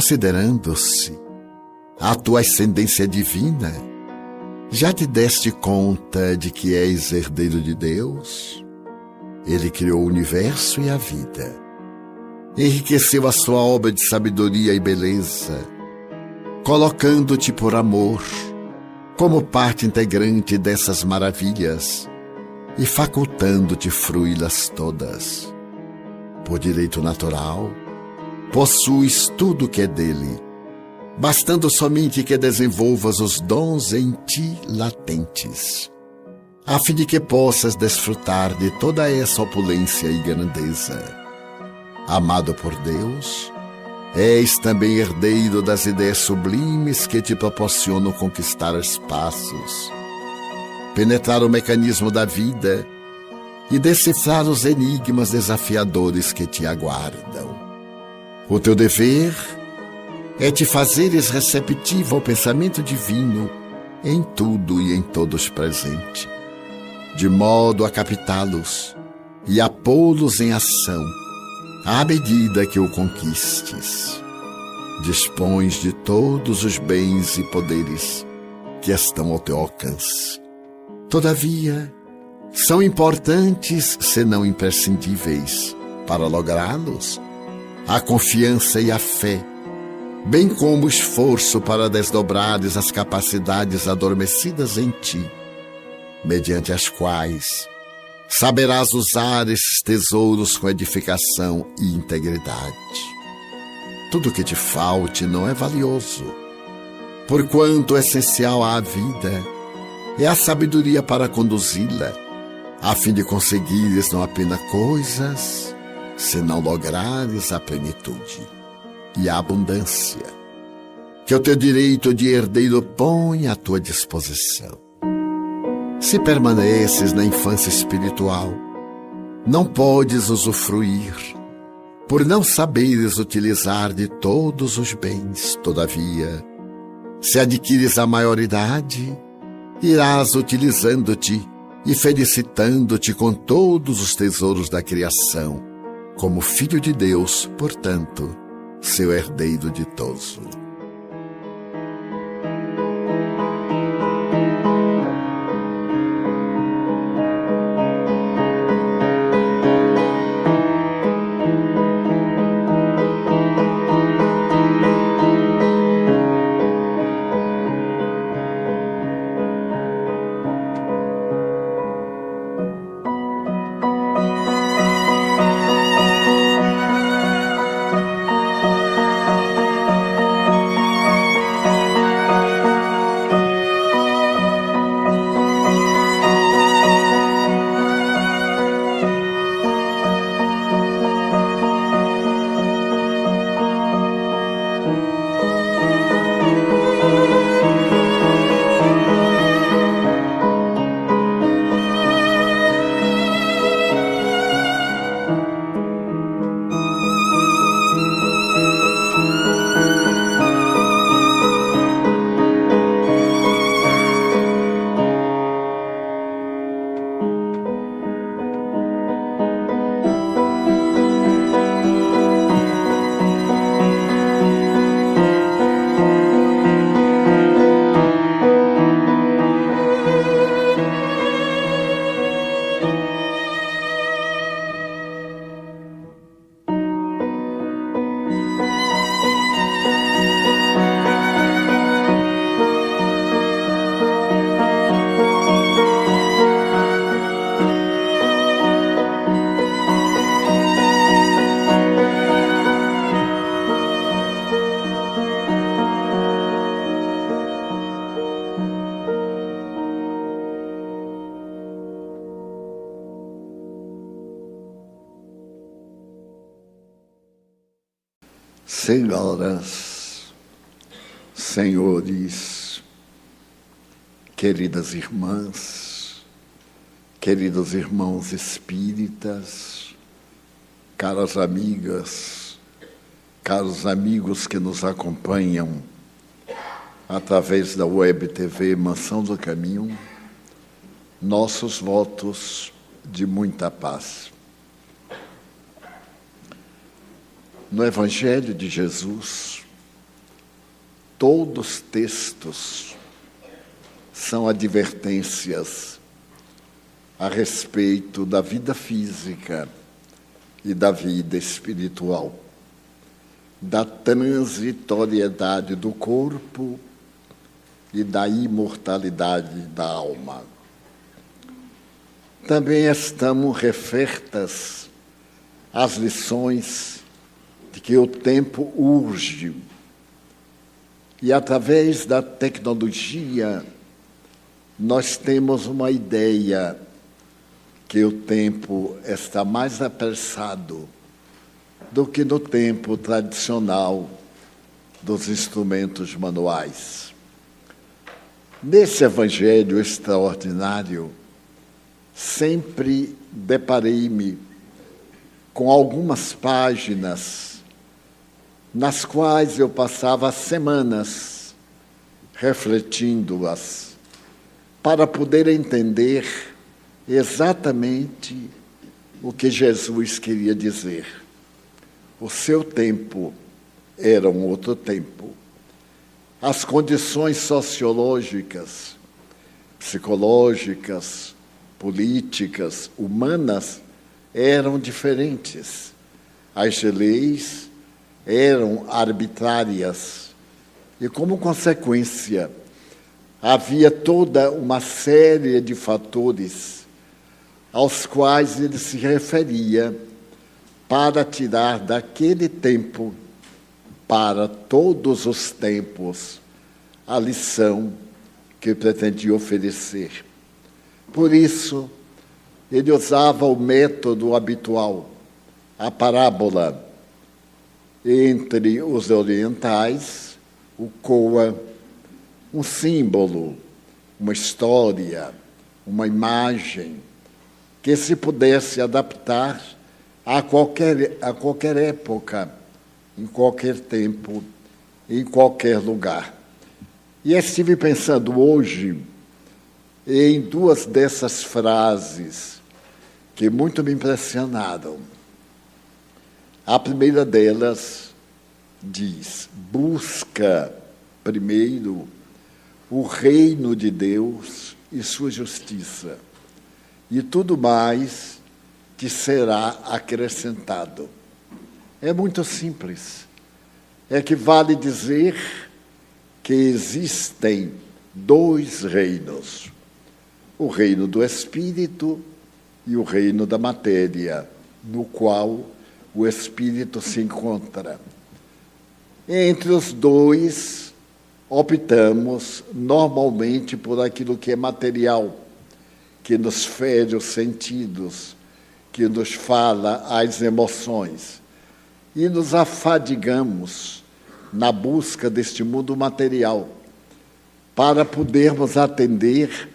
considerando-se a tua ascendência divina, já te deste conta de que és herdeiro de Deus? Ele criou o universo e a vida. Enriqueceu a sua obra de sabedoria e beleza, colocando-te por amor como parte integrante dessas maravilhas e facultando-te fruí-las todas. Por direito natural, possuis tudo que é dele, bastando somente que desenvolvas os dons em ti latentes a fim de que possas desfrutar de toda essa opulência e grandeza. Amado por Deus, és também herdeiro das ideias sublimes que te proporcionam conquistar espaços, penetrar o mecanismo da vida e decifrar os enigmas desafiadores que te aguardam. O teu dever é te fazeres receptivo ao pensamento divino em tudo e em todos presente de modo a captá-los e a pô-los em ação, à medida que o conquistes. Dispões de todos os bens e poderes que estão ao teu alcance. Todavia, são importantes, senão imprescindíveis, para lográ-los, a confiança e a fé, bem como o esforço para desdobrares as capacidades adormecidas em ti mediante as quais saberás usar esses tesouros com edificação e integridade. Tudo que te falte não é valioso, porquanto o essencial à vida é a sabedoria para conduzi-la, a fim de conseguires não apenas coisas, senão lograres a plenitude e a abundância que o teu direito de herdeiro põe à tua disposição. Se permaneces na infância espiritual, não podes usufruir, por não saberes utilizar de todos os bens. Todavia, se adquires a maioridade, irás utilizando-te e felicitando-te com todos os tesouros da criação, como filho de Deus, portanto, seu herdeiro ditoso. Queridas irmãs, queridos irmãos espíritas, caras amigas, caros amigos que nos acompanham através da web TV Mansão do Caminho, nossos votos de muita paz. No Evangelho de Jesus, todos os textos são advertências a respeito da vida física e da vida espiritual, da transitoriedade do corpo e da imortalidade da alma. Também estamos refertas às lições de que o tempo urge e através da tecnologia nós temos uma ideia que o tempo está mais apressado do que no tempo tradicional dos instrumentos manuais. Nesse evangelho extraordinário, sempre deparei-me com algumas páginas nas quais eu passava semanas refletindo-as para poder entender exatamente o que Jesus queria dizer. O seu tempo era um outro tempo. As condições sociológicas, psicológicas, políticas, humanas eram diferentes. As leis eram arbitrárias. E, como consequência, havia toda uma série de fatores aos quais ele se referia para tirar daquele tempo para todos os tempos a lição que pretendia oferecer. Por isso, ele usava o método habitual, a parábola. Entre os orientais, o Koa um símbolo, uma história, uma imagem que se pudesse adaptar a qualquer, a qualquer época, em qualquer tempo, em qualquer lugar. E estive pensando hoje em duas dessas frases que muito me impressionaram. A primeira delas diz: busca primeiro o reino de Deus e sua justiça, e tudo mais te será acrescentado. É muito simples. É que vale dizer que existem dois reinos: o reino do espírito e o reino da matéria, no qual o espírito se encontra. Entre os dois, optamos normalmente por aquilo que é material, que nos fere os sentidos, que nos fala as emoções. E nos afadigamos na busca deste mundo material, para podermos atender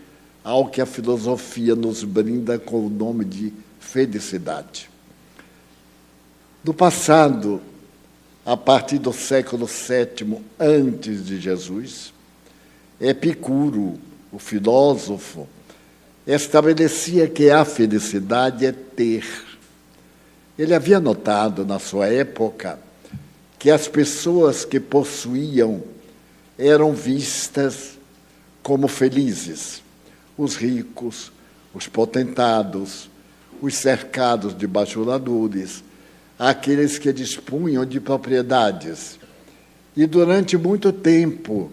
ao que a filosofia nos brinda com o nome de felicidade. No passado, a partir do século VII antes de Jesus, Epicuro, o filósofo, estabelecia que a felicidade é ter. Ele havia notado na sua época que as pessoas que possuíam eram vistas como felizes, os ricos, os potentados, os cercados de bajuladores, àqueles que dispunham de propriedades. E durante muito tempo,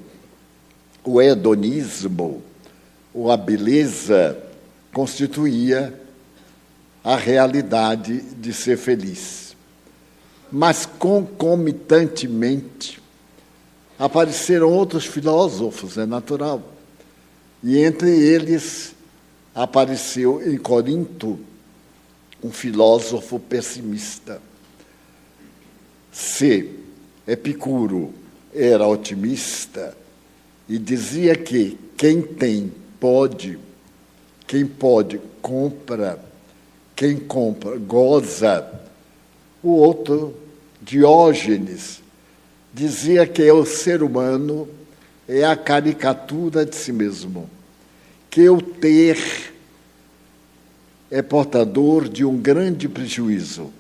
o hedonismo, ou a beleza, constituía a realidade de ser feliz. Mas concomitantemente apareceram outros filósofos, é natural. E entre eles apareceu em Corinto um filósofo pessimista se Epicuro era otimista e dizia que quem tem pode, quem pode compra, quem compra goza. O outro, Diógenes, dizia que o ser humano é a caricatura de si mesmo, que o ter é portador de um grande prejuízo.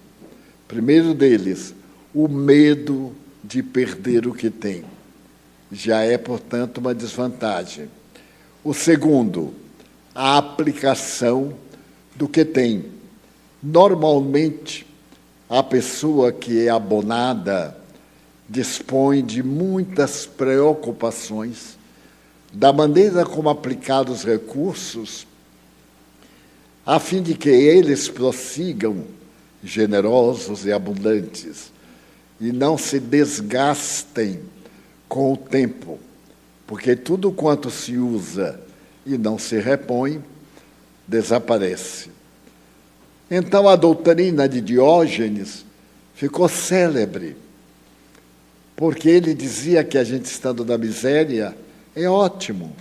Primeiro deles, o medo de perder o que tem. já é, portanto, uma desvantagem. O segundo, a aplicação do que tem. Normalmente, a pessoa que é abonada dispõe de muitas preocupações da maneira como aplicar os recursos, a fim de que eles prossigam generosos e abundantes e não se desgastem com o tempo, porque tudo quanto se usa e não se repõe, desaparece. Então a doutrina de Diógenes ficou célebre, porque ele dizia que a gente estando na miséria é ótimo,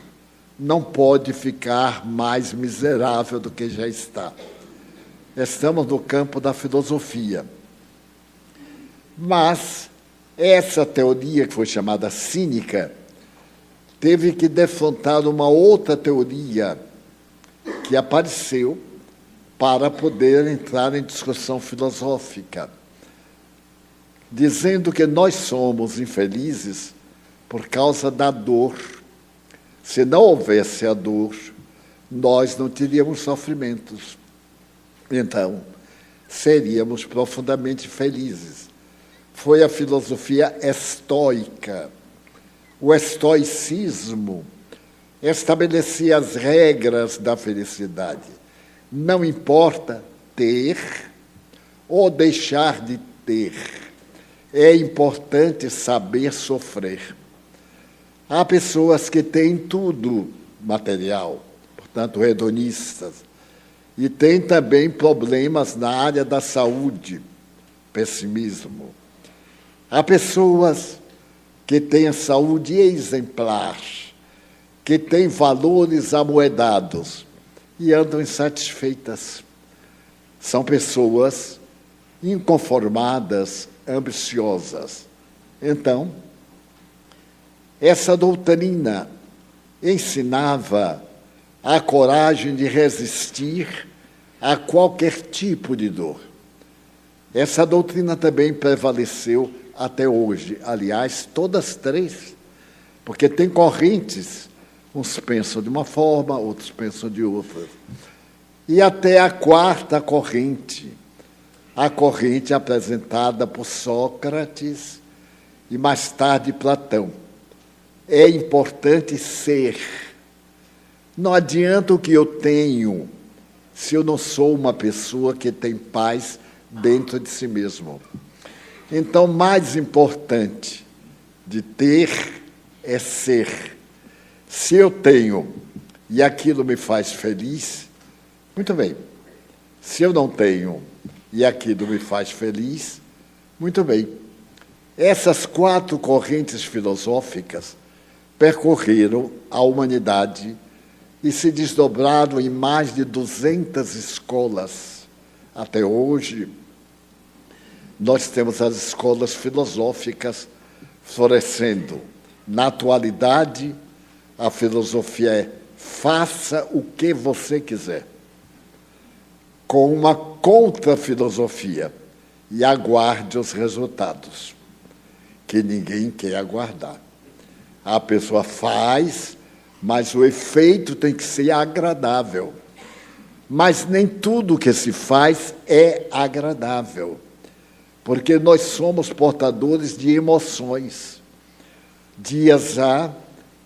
não pode ficar mais miserável do que já está. Estamos no campo da filosofia. Mas essa teoria, que foi chamada cínica, teve que defrontar uma outra teoria que apareceu para poder entrar em discussão filosófica, dizendo que nós somos infelizes por causa da dor. Se não houvesse a dor, nós não teríamos sofrimentos. Então, seríamos profundamente felizes. Foi a filosofia estoica o estoicismo estabelecia as regras da felicidade. Não importa ter ou deixar de ter, é importante saber sofrer. Há pessoas que têm tudo material, portanto, hedonistas, e têm também problemas na área da saúde, pessimismo. Há pessoas que tem saúde exemplar, que tem valores amoedados e andam insatisfeitas. São pessoas inconformadas, ambiciosas. Então, essa doutrina ensinava a coragem de resistir a qualquer tipo de dor. Essa doutrina também prevaleceu até hoje. Aliás, todas três, porque tem correntes, uns pensam de uma forma, outros pensam de outra. E até a quarta corrente, a corrente apresentada por Sócrates e mais tarde Platão. É importante ser. Não adianta o que eu tenho se eu não sou uma pessoa que tem paz dentro de si mesmo. Então, mais importante de ter é ser. Se eu tenho e aquilo me faz feliz, muito bem. Se eu não tenho e aquilo me faz feliz, muito bem. Essas quatro correntes filosóficas percorreram a humanidade e se desdobraram em mais de 200 escolas. Até hoje, nós temos as escolas filosóficas florescendo. Na atualidade, a filosofia é faça o que você quiser, com uma contra-filosofia, e aguarde os resultados, que ninguém quer aguardar. A pessoa faz, mas o efeito tem que ser agradável. Mas nem tudo que se faz é agradável porque nós somos portadores de emoções. Dias há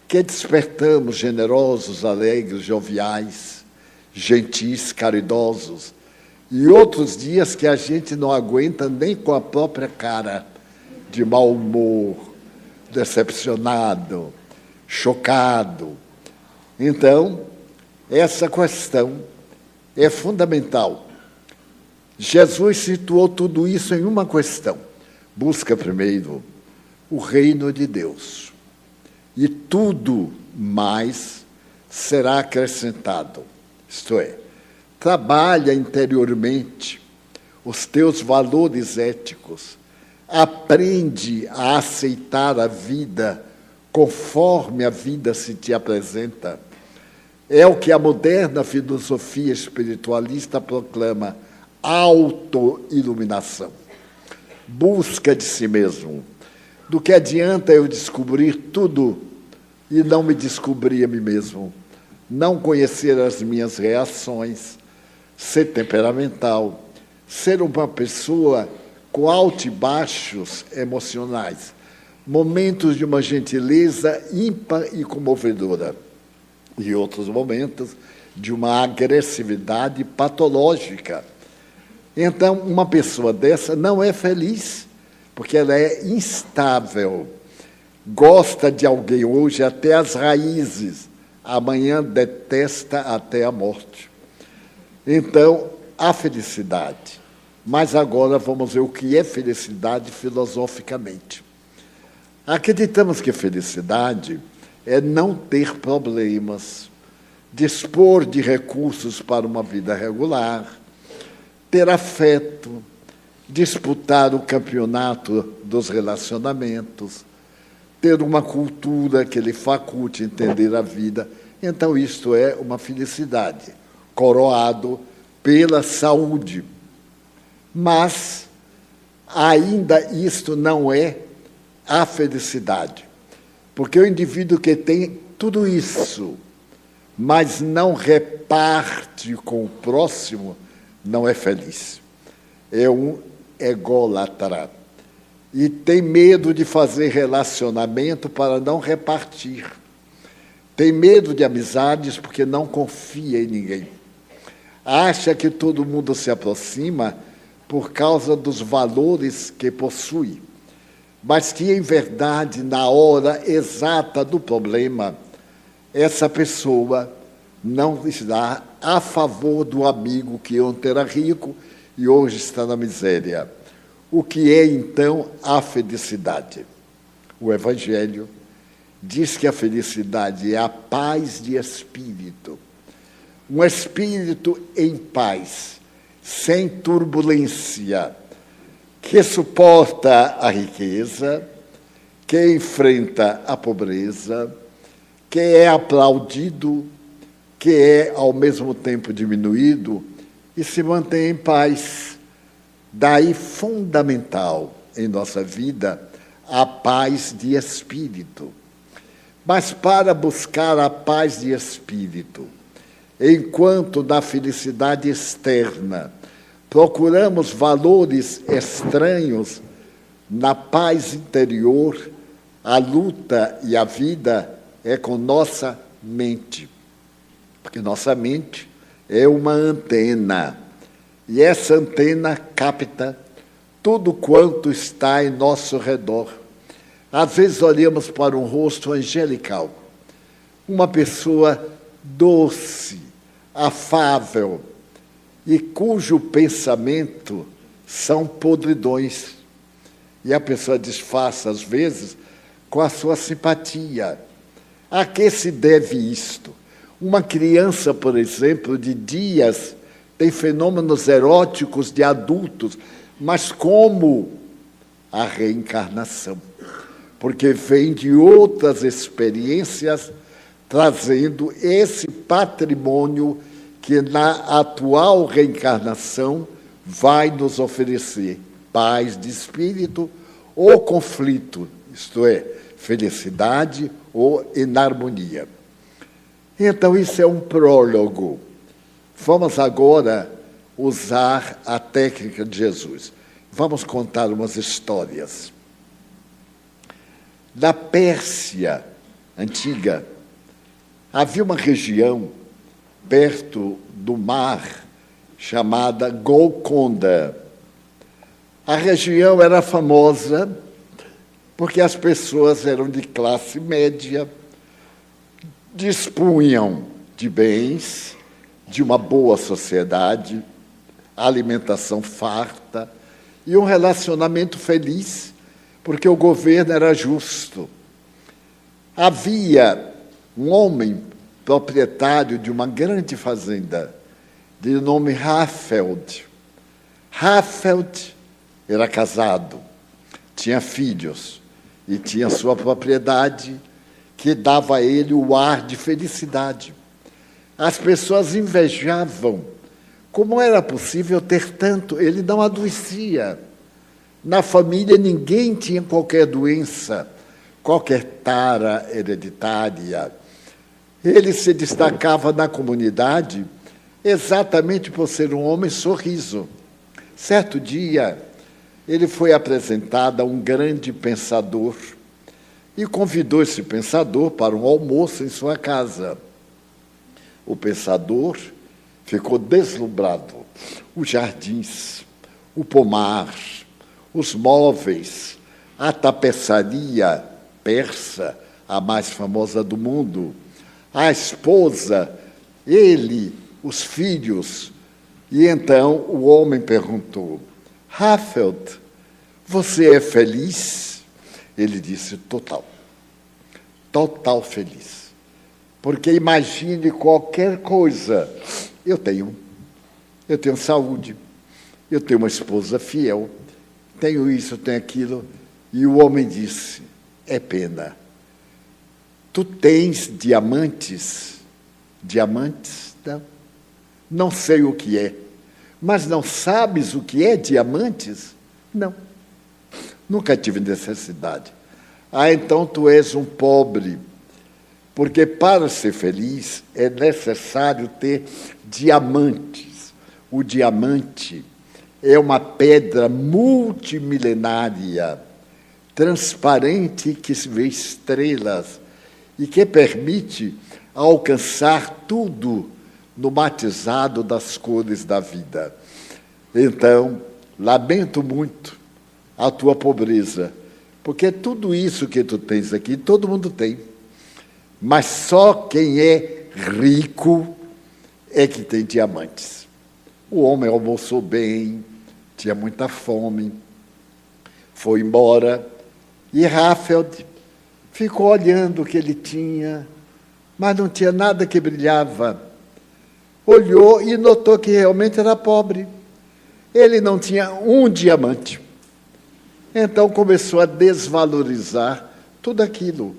que despertamos generosos, alegres, joviais, gentis, caridosos, e outros dias que a gente não aguenta nem com a própria cara, de mau humor, decepcionado, chocado. Então, essa questão é fundamental Jesus situou tudo isso em uma questão: busca primeiro o reino de Deus, e tudo mais será acrescentado. Isto é, trabalha interiormente os teus valores éticos, aprende a aceitar a vida conforme a vida se te apresenta. É o que a moderna filosofia espiritualista proclama autoiluminação, busca de si mesmo, Do que adianta eu descobrir tudo e não me descobrir a mim mesmo, não conhecer as minhas reações, ser temperamental, ser uma pessoa com altos e baixos emocionais, momentos de uma gentileza ímpar e comovedora, e outros momentos de uma agressividade patológica. Então, uma pessoa dessa não é feliz, porque ela é instável, gosta de alguém hoje até as raízes, amanhã detesta até a morte. Então, a felicidade. Mas agora vamos ver o que é felicidade filosoficamente. Acreditamos que felicidade é não ter problemas, dispor de recursos para uma vida regular, ter afeto, disputar o campeonato dos relacionamentos, ter uma cultura que lhe faculte entender a vida. Então, isto é uma felicidade, coroado pela saúde. Mas ainda isto não é a felicidade. Porque o indivíduo que tem tudo isso, mas não reparte com o próximo, não é feliz. É um ególatra. E tem medo de fazer relacionamento para não repartir. Tem medo de amizades porque não confia em ninguém. Acha que todo mundo se aproxima por causa dos valores que possui mas que, em verdade, na hora exata do problema, essa pessoa não está a favor do amigo que ontem era rico e hoje está na miséria. O que é, então, a felicidade? O Evangelho diz que a felicidade é a paz de espírito. Um espírito em paz, sem turbulência que suporta a riqueza, que enfrenta a pobreza, que é aplaudido, que é ao mesmo tempo diminuído e se mantém em paz. Daí fundamental em nossa vida a paz de espírito. Mas para buscar a paz de espírito, enquanto na felicidade externa procuramos valores estranhos na paz interior, a luta e a vida é com nossa mente. Porque nossa mente é uma antena. E essa antena capta tudo quanto está em nosso redor. Às vezes olhamos para um rosto angelical, uma pessoa doce, afável, e cujo pensamento são podridões. E a pessoa disfarça, às vezes, com a sua simpatia. A que se deve isto? Uma criança, por exemplo, de dias, tem fenômenos eróticos de adultos, mas como a reencarnação? Porque vem de outras experiências trazendo esse patrimônio que na atual reencarnação vai nos oferecer paz de espírito ou conflito, isto é, felicidade ou inarmonia. Então, isso é um prólogo. Vamos agora usar a técnica de Jesus. Vamos contar umas histórias. Na Pérsia antiga, havia uma região perto do mar, chamada Golconda. A região era famosa porque as pessoas eram de classe média, dispunham de bens, de uma boa sociedade, alimentação farta e um relacionamento feliz, porque o governo era justo. Havia um homem proprietário de uma grande fazenda, de nome Raffeld. Raffeld era casado, tinha filhos e tinha sua propriedade que dava a ele o ar de felicidade. As pessoas invejavam como era possível ter tanto. Ele não adoecia, Na família ninguém tinha qualquer doença, qualquer tara hereditária. Ele se destacava na comunidade exatamente por ser um homem sorriso. Certo dia, ele foi apresentado a um grande pensador e convidou esse pensador para um almoço em sua casa. O pensador ficou deslumbrado. Os jardins, o pomar, os móveis, a tapeçaria persa, a mais famosa do mundo, a esposa, ele, os filhos. E então o homem perguntou: Raffeld, você é feliz? Ele disse: total. Total feliz. Porque imagine qualquer coisa. Eu tenho. Eu tenho saúde. Eu tenho uma esposa fiel. Tenho isso, tenho aquilo. E o homem disse: é pena Tu tens diamantes? Diamantes? Não. Não sei o que é. Mas não sabes o que é diamantes? Não. Nunca tive necessidade. Ah, então tu és um pobre. Porque para ser feliz é necessário ter diamantes. O diamante é uma pedra multimilenária, transparente que se vê estrelas e que permite alcançar tudo no batizado das cores da vida. Então, lamento muito a tua pobreza, porque tudo isso que tu tens aqui, todo mundo tem. Mas só quem é rico é que tem diamantes. O homem almoçou bem, tinha muita fome, foi embora, e Rafael ficou olhando o que ele tinha, mas não tinha nada que brilhava. Olhou e notou que realmente era pobre. Ele não tinha um diamante. Então começou a desvalorizar tudo aquilo,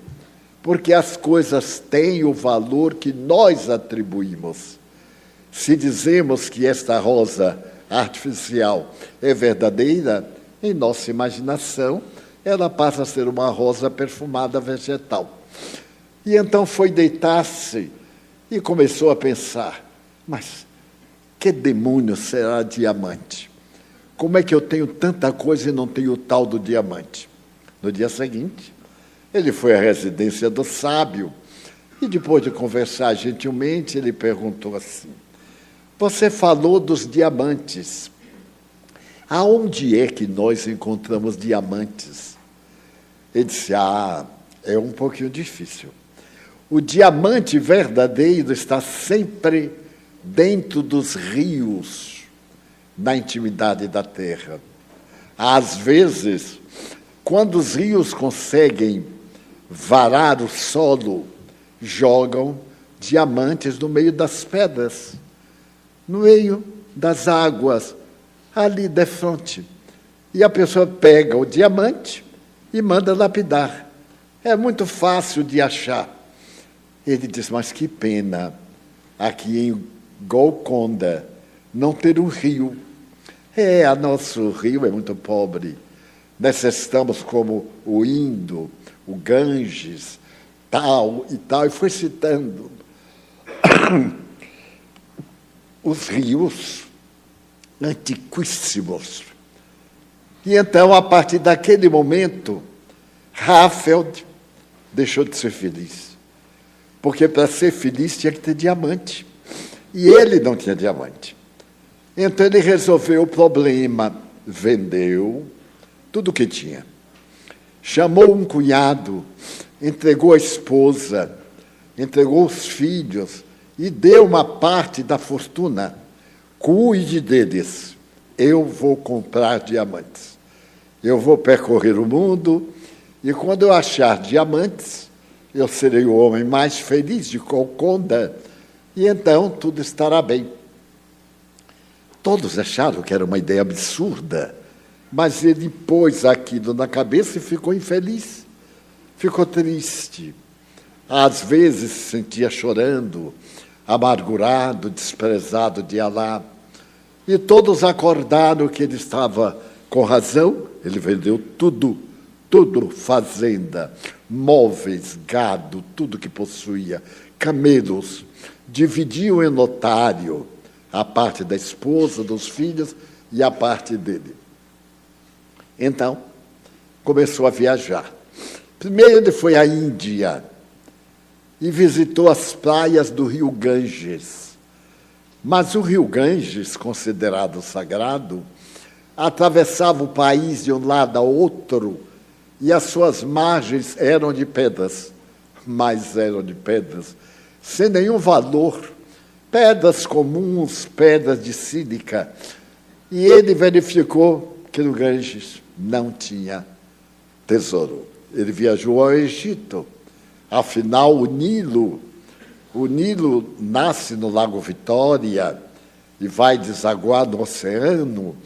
porque as coisas têm o valor que nós atribuímos. Se dizemos que esta rosa artificial é verdadeira, em nossa imaginação, ela passa a ser uma rosa perfumada vegetal. E então foi deitar-se e começou a pensar: mas que demônio será diamante? Como é que eu tenho tanta coisa e não tenho o tal do diamante? No dia seguinte, ele foi à residência do sábio e, depois de conversar gentilmente, ele perguntou assim: Você falou dos diamantes. Aonde é que nós encontramos diamantes? Ele disse: Ah, é um pouquinho difícil. O diamante verdadeiro está sempre dentro dos rios, na intimidade da terra. Às vezes, quando os rios conseguem varar o solo, jogam diamantes no meio das pedras, no meio das águas, ali de frente. E a pessoa pega o diamante e manda lapidar. É muito fácil de achar. Ele diz: Mas que pena aqui em Golconda não ter um rio. É, a nosso rio é muito pobre. Necessitamos como o Indo, o Ganges, tal e tal, e foi citando os rios antiquíssimos e então, a partir daquele momento, Rafael deixou de ser feliz. Porque para ser feliz tinha que ter diamante. E ele não tinha diamante. Então ele resolveu o problema, vendeu tudo o que tinha. Chamou um cunhado, entregou a esposa, entregou os filhos e deu uma parte da fortuna. Cuide deles, eu vou comprar diamantes. Eu vou percorrer o mundo e quando eu achar diamantes, eu serei o homem mais feliz de Colconda e então tudo estará bem. Todos acharam que era uma ideia absurda, mas ele pôs aquilo na cabeça e ficou infeliz, ficou triste. Às vezes se sentia chorando, amargurado, desprezado de Alá. E todos acordaram que ele estava com razão Ele vendeu tudo, tudo, fazenda, móveis, gado, tudo que possuía, camelos. Dividiu em notário a parte da esposa, dos filhos e a parte dele. Então, começou a viajar. Primeiro ele foi à Índia e visitou as praias do rio Ganges. Mas o rio Ganges, considerado sagrado, atravessava o país de um lado a outro e as suas margens eram de pedras, mas eram de pedras sem nenhum valor, pedras comuns, pedras de sílica. E ele verificou que no Ganges não tinha tesouro. Ele viajou ao Egito. Afinal, o Nilo, o Nilo nasce no Lago Vitória e vai desaguar no oceano.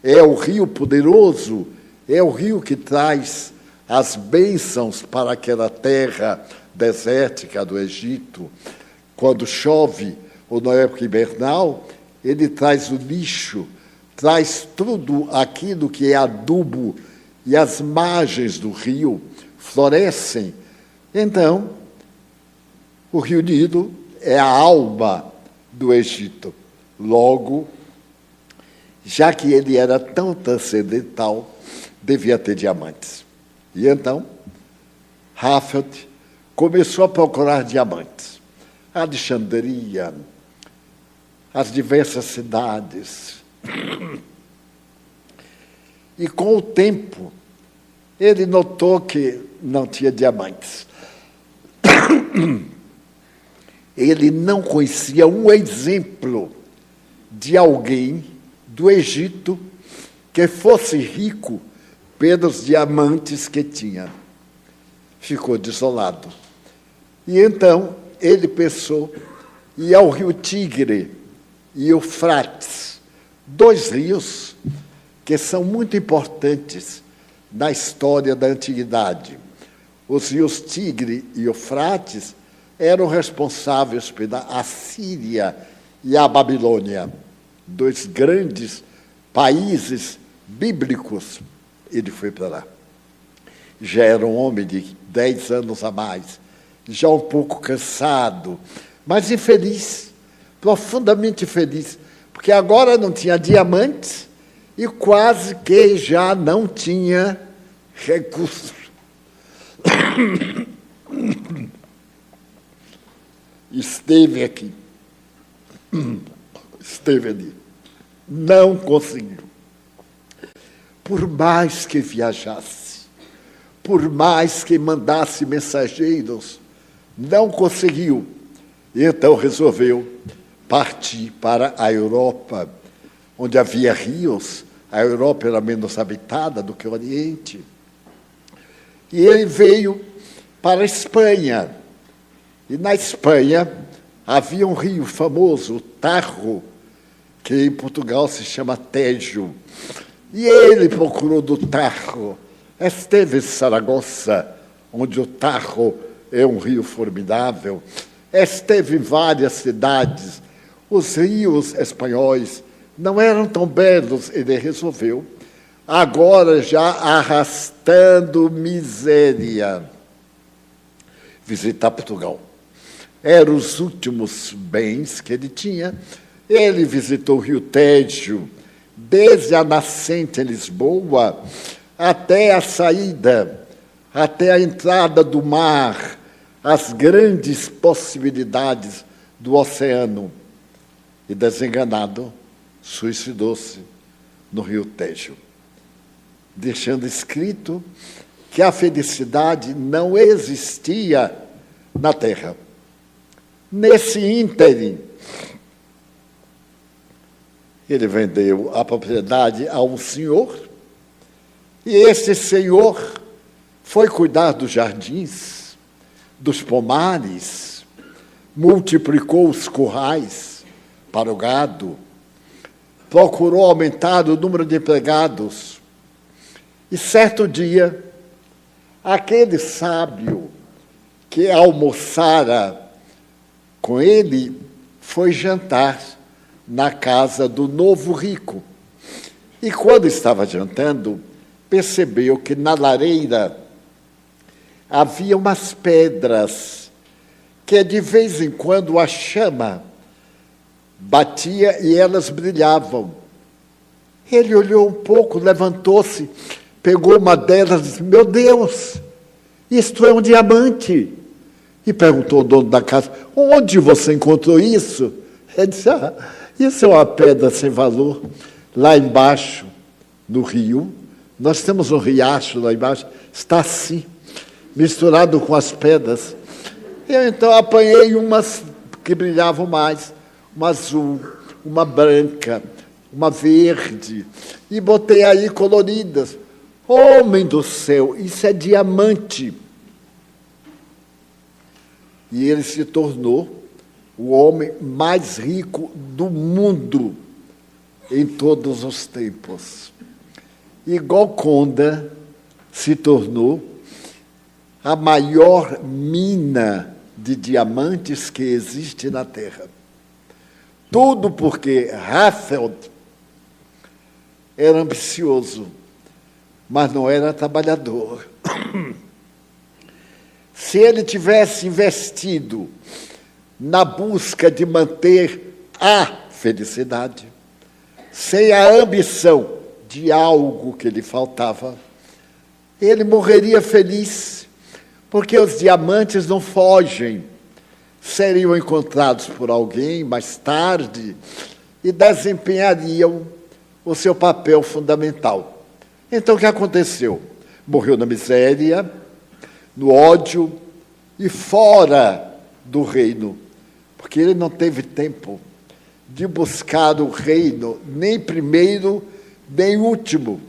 É o rio poderoso, é o rio que traz as bênçãos para aquela terra desértica do Egito. Quando chove ou na época hibernal, ele traz o lixo, traz tudo aquilo que é adubo e as margens do rio florescem. Então, o rio Nilo é a alma do Egito. Logo, já que ele era tão transcendental, devia ter diamantes. E então, Raffelt começou a procurar diamantes. Alexandria, as diversas cidades, e com o tempo, ele notou que não tinha diamantes. Ele não conhecia um exemplo de alguém do Egito que fosse rico pelos diamantes que tinha. Ficou desolado. E então ele pensou ir ao rio Tigre e Eufrates, dois rios que são muito importantes na história da antiguidade. Os rios Tigre e Eufrates eram responsáveis pela Assíria e a Babilônia, dois grandes países bíblicos. Ele foi para lá. Já era um homem de dez anos a mais, já um pouco cansado, mas infeliz, profundamente feliz, porque agora não tinha diamantes e quase que já não tinha recursos. Esteve aqui, esteve ali, não conseguiu. Por mais que viajasse, por mais que mandasse mensageiros, não conseguiu. E então resolveu partir para a Europa onde havia rios, a Europa era menos habitada do que o Oriente. E ele veio para a Espanha. E na Espanha havia um rio famoso, o Tarro, que em Portugal se chama Tejo. E ele procurou do Tarro. Esteve em Saragossa, onde o Tarro é um rio formidável. Esteve em várias cidades. Os rios espanhóis não eram tão belos, ele resolveu, agora já arrastando miséria, visitar Portugal. Eram os últimos bens que ele tinha. Ele visitou o Rio Tejo, desde a nascente em Lisboa até a saída, até a entrada do mar, as grandes possibilidades do oceano. E desenganado, suicidou-se no rio Tejo, deixando escrito que a felicidade não existia na terra. Nesse ínterim, ele vendeu a propriedade a um senhor, e esse senhor foi cuidar dos jardins, dos pomares, multiplicou os currais para o gado, procurou aumentar o número de empregados. E certo dia, aquele sábio que almoçara com ele foi jantar na casa do novo rico. E quando estava jantando, percebeu que na lareira havia umas pedras que de vez em quando a chama batia e elas brilhavam. Ele olhou um pouco, levantou-se, pegou uma delas e disse: Meu Deus, isto é um diamante. E perguntou ao dono da casa: Onde você encontrou isso? Ele disse: Ah, isso é uma pedra sem valor. Lá embaixo, no rio, nós temos um riacho lá embaixo, está assim, misturado com as pedras. Eu então apanhei umas que brilhavam mais, uma azul, uma branca, uma verde, e botei aí coloridas. Homem do céu, isso é diamante. E ele se tornou o homem mais rico do mundo em todos os tempos. E Golconda se tornou a maior mina de diamantes que existe na Terra. Tudo porque Rafael era ambicioso, mas não era trabalhador. Se ele tivesse investido na busca de manter a felicidade, sem a ambição de algo que lhe faltava, ele morreria feliz, porque os diamantes não fogem, seriam encontrados por alguém mais tarde e desempenhariam o seu papel fundamental. Então, o que aconteceu? Morreu na miséria, no ódio e fora do reino, porque ele não teve tempo de buscar o reino, nem primeiro, nem último.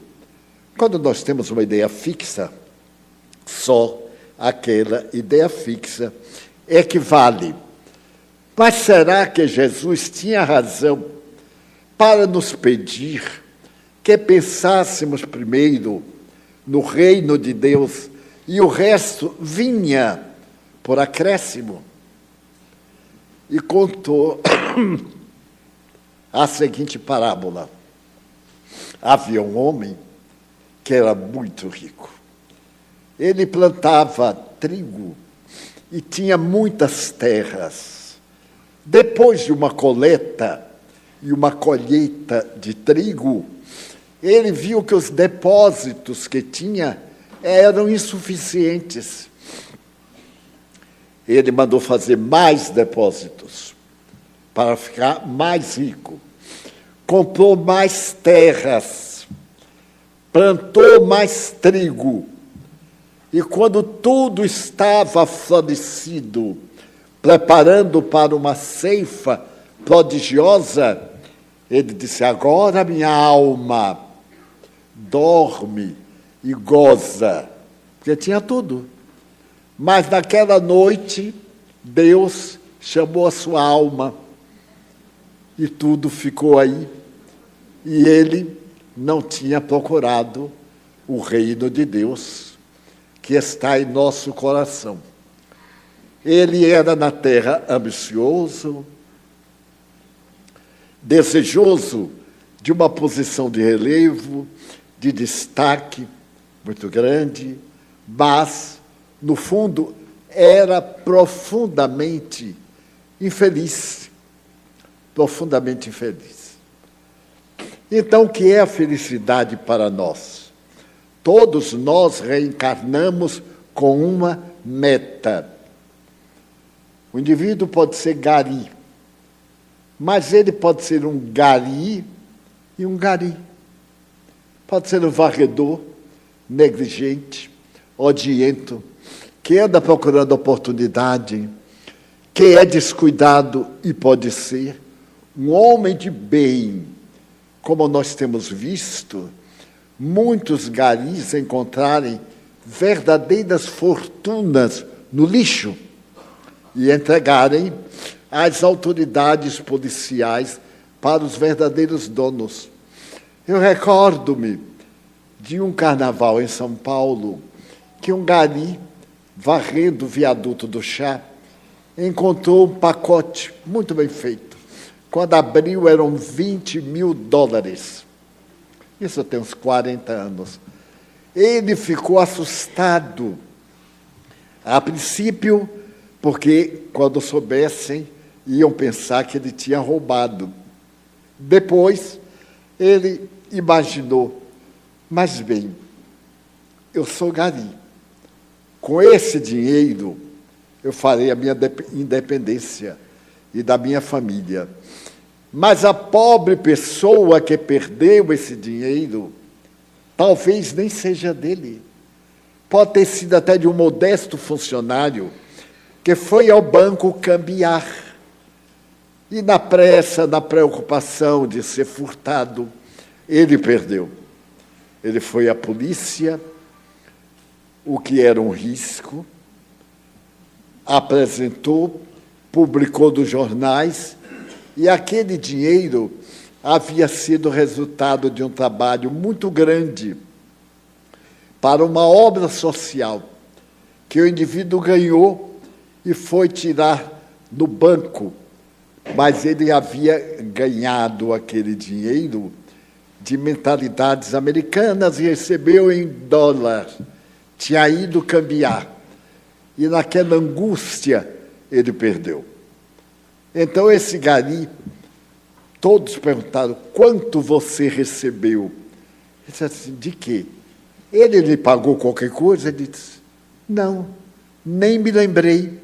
Quando nós temos uma ideia fixa, só aquela ideia fixa é que vale. Mas será que Jesus tinha razão para nos pedir que pensássemos primeiro no reino de Deus e o resto vinha por acréscimo. E contou a seguinte parábola: havia um homem que era muito rico. Ele plantava trigo e tinha muitas terras. Depois de uma coleta e uma colheita de trigo, ele viu que os depósitos que tinha eram insuficientes. Ele mandou fazer mais depósitos para ficar mais rico. Comprou mais terras, plantou mais trigo. E quando tudo estava florescido, preparando para uma ceifa prodigiosa, ele disse: Agora minha alma dorme e goza, porque tinha tudo. Mas naquela noite, Deus chamou a sua alma e tudo ficou aí. E ele não tinha procurado o reino de Deus que está em nosso coração. Ele era na terra ambicioso, desejoso de uma posição de relevo, de destaque, muito grande, mas, no fundo, era profundamente infeliz. Profundamente infeliz. Então, o que é a felicidade para nós? Todos nós reencarnamos com uma meta. O indivíduo pode ser gari, mas ele pode ser um gari e um gari. Pode ser um varredor, negligente, odiento, que anda procurando oportunidade, que é descuidado e pode ser um homem de bem, como nós temos visto, muitos garis encontrarem verdadeiras fortunas no lixo e entregarem às autoridades policiais para os verdadeiros donos. Eu recordo-me de um carnaval em São Paulo que um gari, varrendo o viaduto do chá, encontrou um pacote muito bem feito. Quando abriu, eram 20 mil dólares. Isso tem uns 40 anos. Ele ficou assustado. A princípio, porque quando soubessem, iam pensar que ele tinha roubado. Depois, ele imaginou: mas bem, eu sou gari. Com esse dinheiro, eu farei a minha independência e da minha família. Mas a pobre pessoa que perdeu esse dinheiro, talvez nem seja dele. Pode ter sido até de um modesto funcionário que foi ao banco cambiar. E na pressa, na preocupação de ser furtado, ele perdeu. Ele foi à polícia, o que era um risco, apresentou, publicou nos jornais, e aquele dinheiro havia sido resultado de um trabalho muito grande para uma obra social que o indivíduo ganhou e foi tirar do banco, mas ele havia ganhado aquele dinheiro de mentalidades americanas e recebeu em dólar. Tinha ido cambiar. E naquela angústia ele perdeu. Então esse gari, todos perguntaram: quanto você recebeu? Ele disse assim: de quê? Ele lhe pagou qualquer coisa? Ele disse: não, nem me lembrei.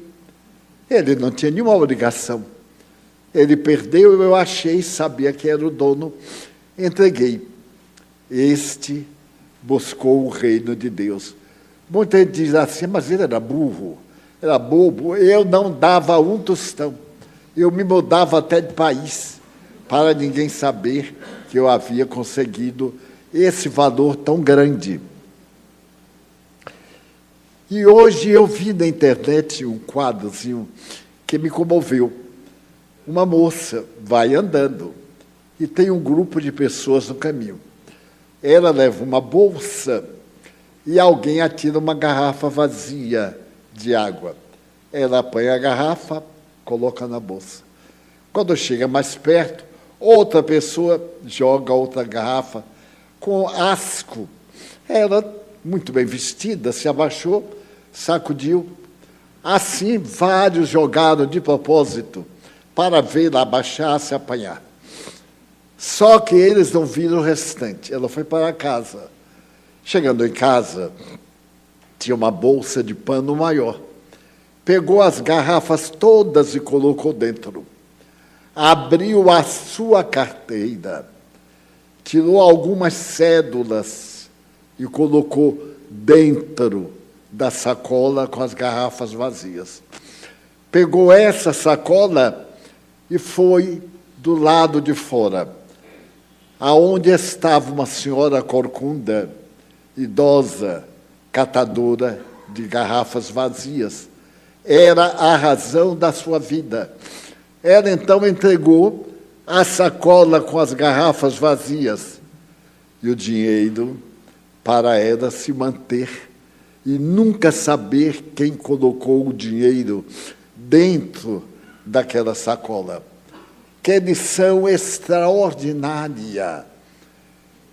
Ele não tinha nenhuma obrigação. Ele perdeu, eu achei, sabia que era o dono, entreguei. Este buscou o reino de Deus. Muita gente diz assim, mas ele era burro, era bobo. Eu não dava um tostão. Eu me mudava até de país para ninguém saber que eu havia conseguido esse valor tão grande. E hoje eu vi na internet um quadrozinho que me comoveu. Uma moça vai andando e tem um grupo de pessoas no caminho. Ela leva uma bolsa e alguém atira uma garrafa vazia de água. Ela apanha a garrafa, coloca na bolsa. Quando chega mais perto, outra pessoa joga outra garrafa com asco. Ela, muito bem vestida, se abaixou, sacudiu. Assim, vários jogaram de propósito para vê-la abaixar, se apanhar. Só que eles não viram o restante. Ela foi para casa. Chegando em casa, tinha uma bolsa de pano maior. Pegou as garrafas todas e colocou dentro. Abriu a sua carteira, tirou algumas cédulas e colocou dentro da sacola com as garrafas vazias. Pegou essa sacola e foi do lado de fora, aonde estava uma senhora corcunda idosa, catadora de garrafas vazias. Era a razão da sua vida. Ela então entregou a sacola com as garrafas vazias e o dinheiro para ela se manter e nunca saber quem colocou o dinheiro dentro daquela sacola. Que lição extraordinária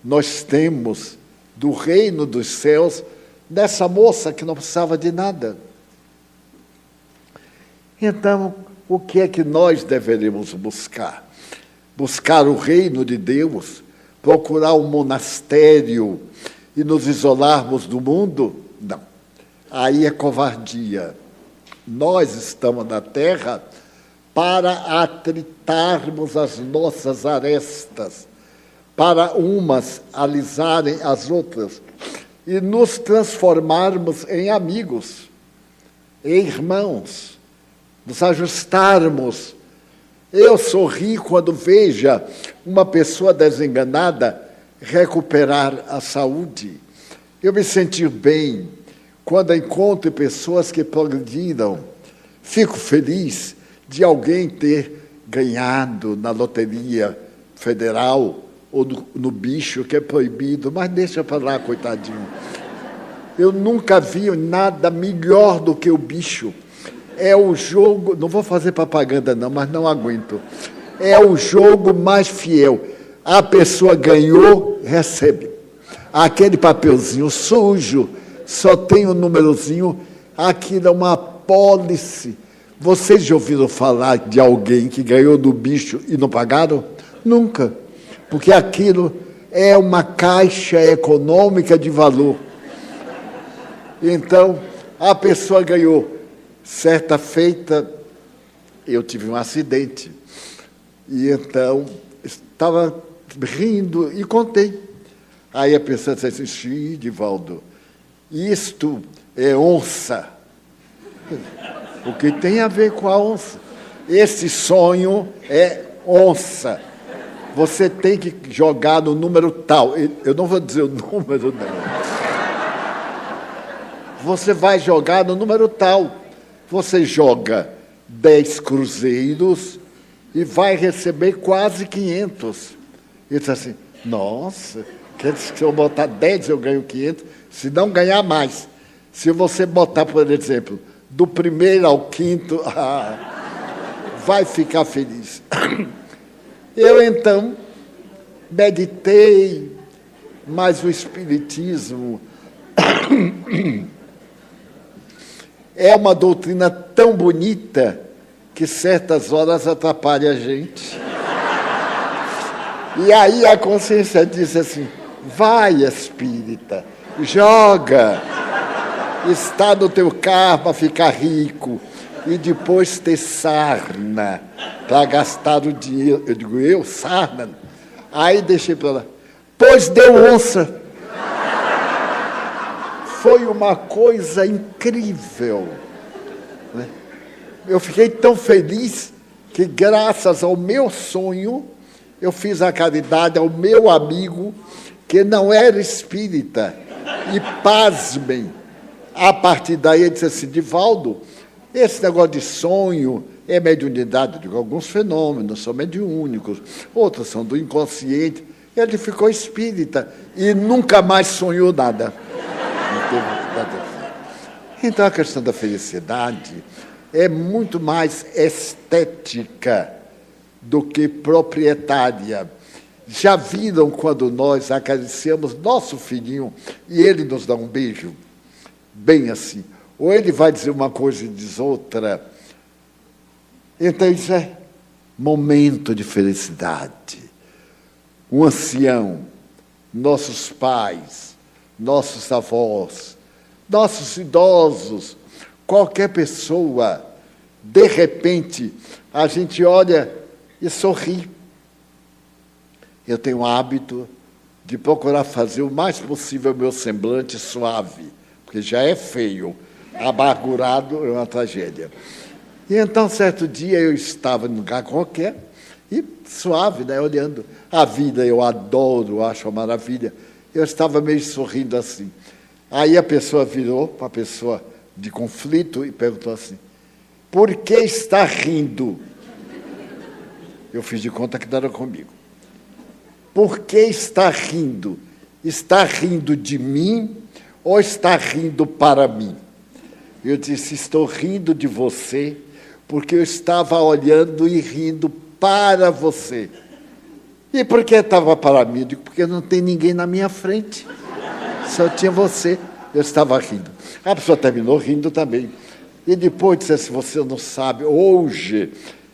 nós temos do reino dos céus dessa moça que não precisava de nada. Então, o que é que nós deveríamos buscar? Buscar o reino de Deus, procurar um monastério e nos isolarmos do mundo? Não. Aí é covardia. Nós estamos na terra para atritarmos as nossas arestas, para umas alisarem as outras e nos transformarmos em amigos, em irmãos, nos ajustarmos. Eu sorri quando veja uma pessoa desenganada recuperar a saúde. Eu me sentir bem quando encontro pessoas que progrediram. Fico feliz de alguém ter ganhado na loteria federal ou no, no bicho, que é proibido, mas deixa para lá, coitadinho. Eu nunca vi nada melhor do que o bicho. É o jogo, não vou fazer propaganda não, mas não aguento. É o jogo mais fiel. A pessoa ganhou, recebe. aquele papelzinho sujo, só tem o um númerozinho, aquilo é uma apólice. Vocês já ouviram falar de alguém que ganhou do bicho e não pagaram? Nunca. Porque aquilo é uma caixa econômica de valor. Então, a pessoa ganhou. Certa feita, eu tive um acidente. E então, estava rindo e contei. Aí a pessoa disse assim, Sim, Divaldo, isto é onça. O que tem a ver com a onça? Esse sonho é onça. Você tem que jogar no número tal. Eu não vou dizer o número, não. Você vai jogar no número tal. Você joga 10 cruzeiros e vai receber quase 500. E diz assim: Nossa, quer dizer que se eu botar 10 eu ganho 500? Se não ganhar mais. Se você botar, por exemplo, do primeiro ao quinto, ah, vai ficar feliz. Eu então meditei, mas o Espiritismo é uma doutrina tão bonita que certas horas atrapalha a gente. E aí a consciência diz assim: vai, espírita, joga, está no teu karma ficar rico e depois ter sarna para gastar o dinheiro. Eu digo, eu, sarna? Aí deixei para lá. Pois deu onça. Foi uma coisa incrível. Né? Eu fiquei tão feliz que, graças ao meu sonho, eu fiz a caridade ao meu amigo que não era espírita. E pasmem, a partir daí ele disse assim, Divaldo, esse negócio de sonho é mediunidade, de alguns fenômenos são mediúnicos, outros são do inconsciente. Ele ficou espírita e nunca mais sonhou nada. Então a questão da felicidade é muito mais estética do que proprietária. Já viram quando nós acariciamos nosso filhinho e ele nos dá um beijo? Bem assim. Ou ele vai dizer uma coisa e diz outra. Então isso é momento de felicidade. Um ancião, nossos pais, nossos avós, nossos idosos, qualquer pessoa, de repente, a gente olha e sorri. Eu tenho o hábito de procurar fazer o mais possível meu semblante suave, porque já é feio, amargurado é uma tragédia. E então, certo dia, eu estava num lugar qualquer, e suave, né, olhando. A vida eu adoro, acho uma maravilha. Eu estava meio sorrindo assim. Aí a pessoa virou para a pessoa de conflito e perguntou assim: Por que está rindo? Eu fiz de conta que era comigo. Por que está rindo? Está rindo de mim ou está rindo para mim? Eu disse: Estou rindo de você, porque eu estava olhando e rindo para você. E por que estava para mim? Eu digo, porque não tem ninguém na minha frente. Só tinha você. Eu estava rindo. A pessoa terminou rindo também. E depois disse assim: Você não sabe, hoje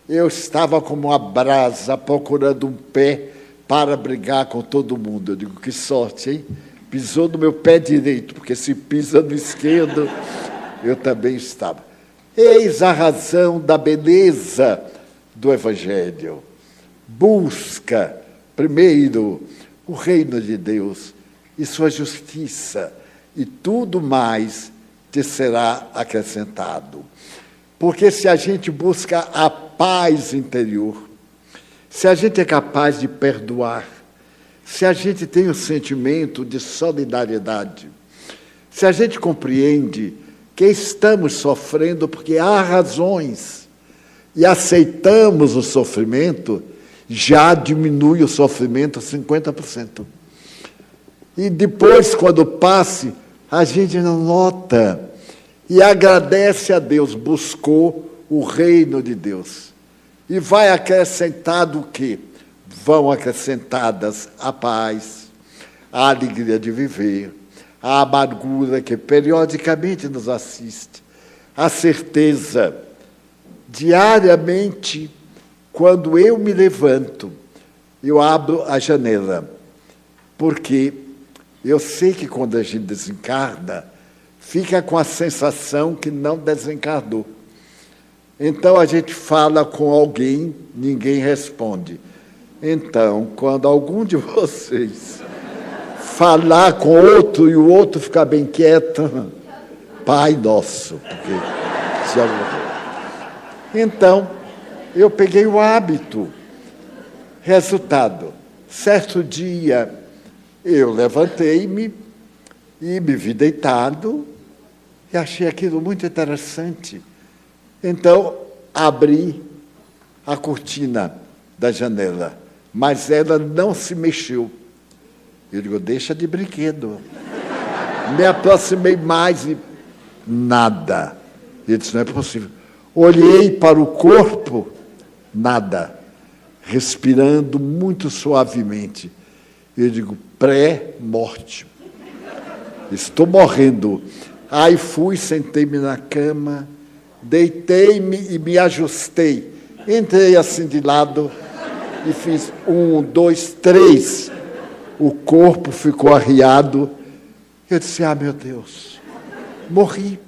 eu estava como uma brasa procurando um pé para brigar com todo mundo. Eu digo: Que sorte, hein? Pisou no meu pé direito, porque se pisa no esquerdo, eu também estava. Eis a razão da beleza do Evangelho. Busca, primeiro, o reino de Deus e sua justiça, e tudo mais te será acrescentado. Porque se a gente busca a paz interior, se a gente é capaz de perdoar, se a gente tem o sentimento de solidariedade, se a gente compreende que estamos sofrendo porque há razões e aceitamos o sofrimento, já diminui o sofrimento 50%. E depois, quando passe, a gente não nota e agradece a Deus, buscou o reino de Deus. E vai acrescentado o quê? Vão acrescentadas a paz, a alegria de viver, a amargura que periodicamente nos assiste, a certeza, diariamente, quando eu me levanto, eu abro a janela, porque eu sei que quando a gente desencarna, fica com a sensação que não desencarnou. Então a gente fala com alguém, ninguém responde. Então, quando algum de vocês falar com outro e o outro ficar bem quieto, Pai nosso, porque. Então, eu peguei o hábito. Resultado, certo dia eu levantei-me e me vi deitado e achei aquilo muito interessante. Então, abri a cortina da janela, mas ela não se mexeu. Eu digo, deixa de brinquedo. Me aproximei mais e nada. Ele disse, não é possível. Olhei para o corpo, nada. Respirando muito suavemente. Eu digo, pré-morte. Estou morrendo. Aí fui, sentei-me na cama, deitei-me e me ajustei. Entrei assim de lado e fiz um, dois, três. O corpo ficou arriado. Eu disse: Ah, meu Deus, morri.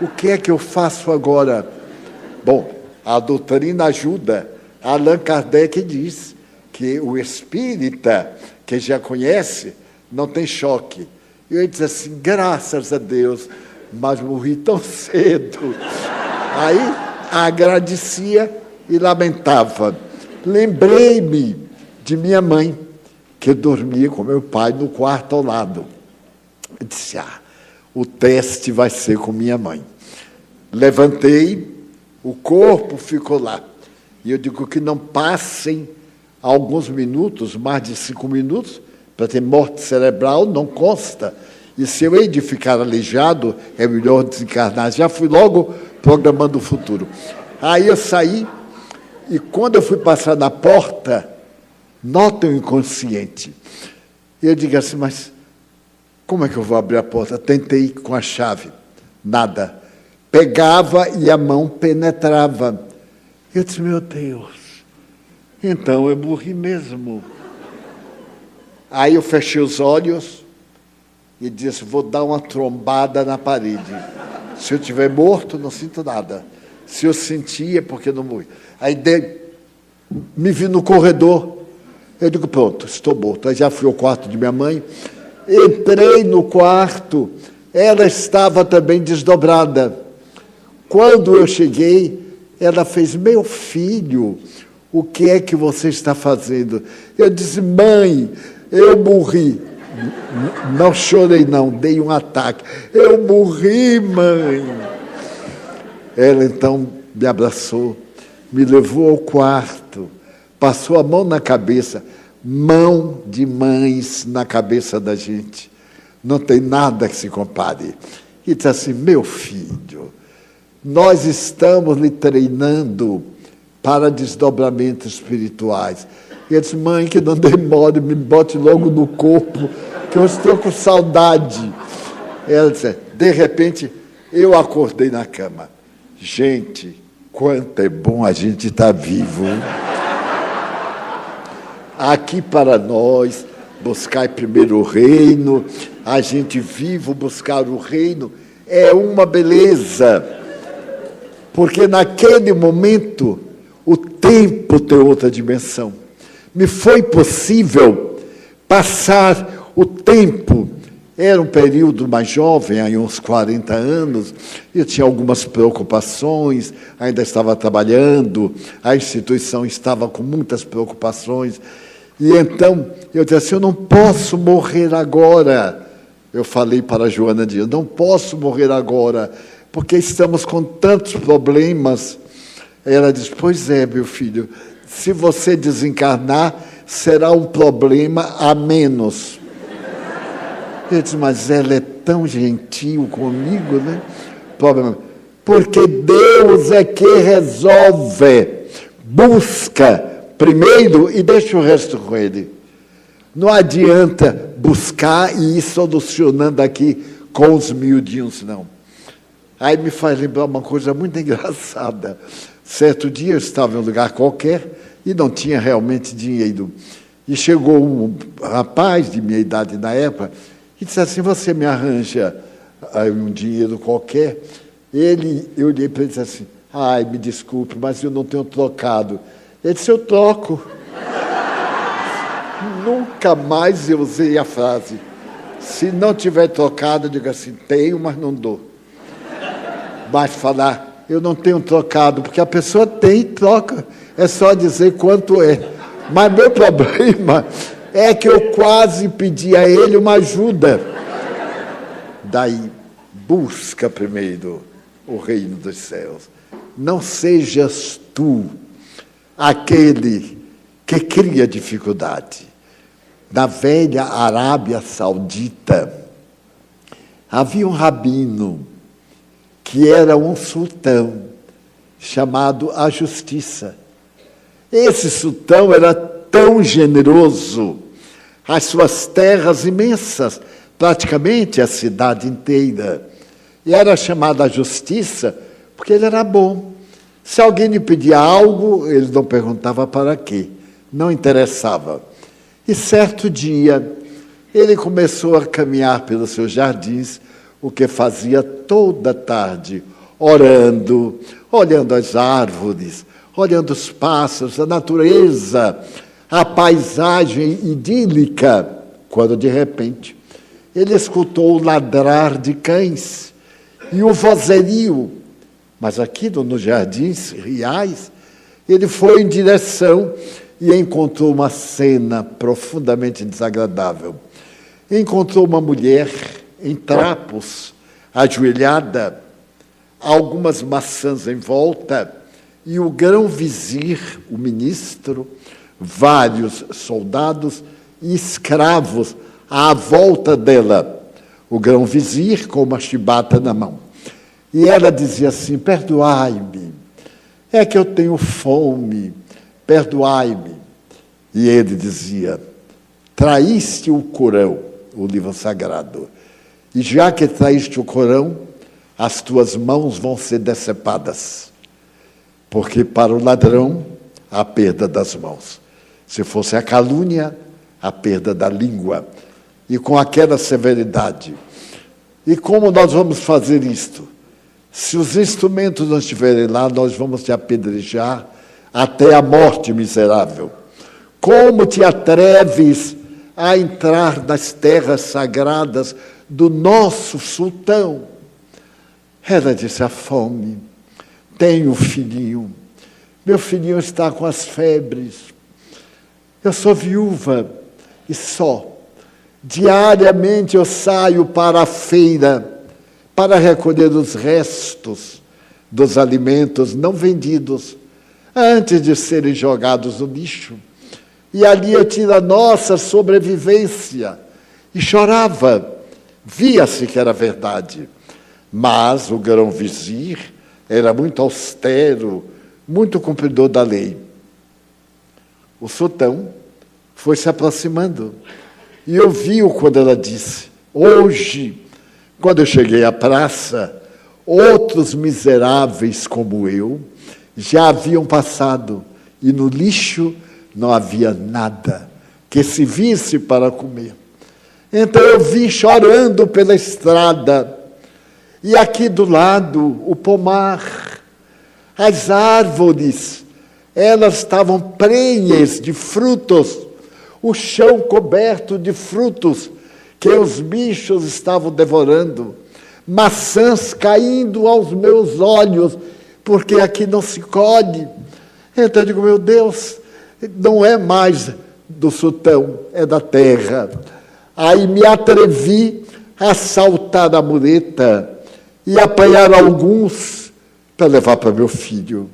O que é que eu faço agora? Bom, a doutrina ajuda. Allan Kardec diz que o espírita, que já conhece, não tem choque. E eu disse assim: graças a Deus, mas morri tão cedo. Aí agradecia e lamentava. Lembrei-me de minha mãe, que dormia com meu pai no quarto ao lado. Eu disse: Ah, o teste vai ser com minha mãe. Levantei, o corpo ficou lá. E eu digo que não passem alguns minutos, mais de cinco minutos, para ter morte cerebral, não consta. E se eu hei de ficar aleijado, é melhor desencarnar. Já fui logo programando o futuro. Aí eu saí, e quando eu fui passar na porta, nota o inconsciente. E eu digo assim, mas como é que eu vou abrir a porta? Tentei com a chave, nada. Pegava e a mão penetrava. Eu disse, meu Deus, então eu morri mesmo. Aí eu fechei os olhos e disse: Vou dar uma trombada na parede. Se eu estiver morto, não sinto nada. Se eu sentia, é porque não morri. Aí de, me vi no corredor. Eu digo: Pronto, estou morto. Aí já fui ao quarto de minha mãe. Entrei no quarto. Ela estava também desdobrada. Quando eu cheguei, ela fez: Meu filho, o que é que você está fazendo? Eu disse: Mãe, eu morri. Não chorei, não, dei um ataque. Eu morri, mãe. Ela então me abraçou, me levou ao quarto, passou a mão na cabeça, mão de mães na cabeça da gente. Não tem nada que se compare. E disse assim: meu filho, nós estamos lhe treinando para desdobramentos espirituais. E ele disse, mãe, que não demore, me bote logo no corpo, que eu estou com saudade. Ela disse, de repente, eu acordei na cama. Gente, quanto é bom a gente estar tá vivo. Aqui para nós, buscar primeiro o reino, a gente vivo buscar o reino, é uma beleza. Porque naquele momento, o tempo tem outra dimensão me foi possível passar o tempo. Era um período mais jovem, aí uns 40 anos, eu tinha algumas preocupações, ainda estava trabalhando, a instituição estava com muitas preocupações. E então eu disse assim: eu não posso morrer agora. Eu falei para a Joana Dias: não posso morrer agora, porque estamos com tantos problemas. Ela disse: Pois é, meu filho, se você desencarnar, será um problema a menos. Ele disse, mas ela é tão gentil comigo, né? Problema. Porque Deus é que resolve. Busca primeiro e deixa o resto com Ele. Não adianta buscar e ir solucionando aqui com os miudinhos, não. Aí me faz lembrar uma coisa muito engraçada. Certo dia eu estava em um lugar qualquer e não tinha realmente dinheiro. E chegou um rapaz de minha idade na época e disse assim: Você me arranja um dinheiro qualquer? Ele, eu olhei para ele e disse assim: Ai, me desculpe, mas eu não tenho trocado. Ele disse: Eu troco. Nunca mais eu usei a frase. Se não tiver trocado, eu digo assim: Tenho, mas não dou. Mas falar, eu não tenho trocado, porque a pessoa tem troca. É só dizer quanto é. Mas meu problema é que eu quase pedi a ele uma ajuda. Daí, busca primeiro o reino dos céus. Não sejas tu aquele que cria dificuldade. Na velha Arábia Saudita, havia um rabino que era um sultão chamado a Justiça. Esse sultão era tão generoso, as suas terras imensas, praticamente a cidade inteira. E era chamado a Justiça porque ele era bom. Se alguém lhe pedia algo, ele não perguntava para quê, não interessava. E certo dia, ele começou a caminhar pelos seus jardins o que fazia toda tarde, orando, olhando as árvores, olhando os pássaros, a natureza, a paisagem idílica, quando de repente ele escutou o ladrar de cães e o vozerio. Mas aqui nos jardins reais, ele foi em direção e encontrou uma cena profundamente desagradável. Encontrou uma mulher em trapos, ajoelhada, algumas maçãs em volta, e o grão-vizir, o ministro, vários soldados e escravos à volta dela. O grão-vizir com uma chibata na mão. E ela dizia assim: Perdoai-me, é que eu tenho fome, perdoai-me. E ele dizia: Traíste o Corão, o livro sagrado e já que traíste o Corão, as tuas mãos vão ser decepadas. Porque para o ladrão, a perda das mãos. Se fosse a calúnia, a perda da língua. E com aquela severidade. E como nós vamos fazer isto? Se os instrumentos não estiverem lá, nós vamos te apedrejar até a morte miserável. Como te atreves a entrar nas terras sagradas do nosso sultão. Ela disse: a fome. Tenho filhinho. Meu filhinho está com as febres. Eu sou viúva e só. Diariamente eu saio para a feira para recolher os restos dos alimentos não vendidos antes de serem jogados no lixo. E ali eu tiro a nossa sobrevivência. E chorava Via-se que era verdade, mas o grão-vizir era muito austero, muito cumpridor da lei. O sultão foi se aproximando e ouviu quando ela disse: Hoje, quando eu cheguei à praça, outros miseráveis como eu já haviam passado e no lixo não havia nada que se visse para comer. Então eu vim chorando pela estrada. E aqui do lado, o pomar, as árvores, elas estavam prenhes de frutos, o chão coberto de frutos que os bichos estavam devorando, maçãs caindo aos meus olhos, porque aqui não se colhe. Então eu digo, meu Deus, não é mais do sultão, é da terra. Aí me atrevi a saltar a mureta e apanhar alguns para levar para meu filho.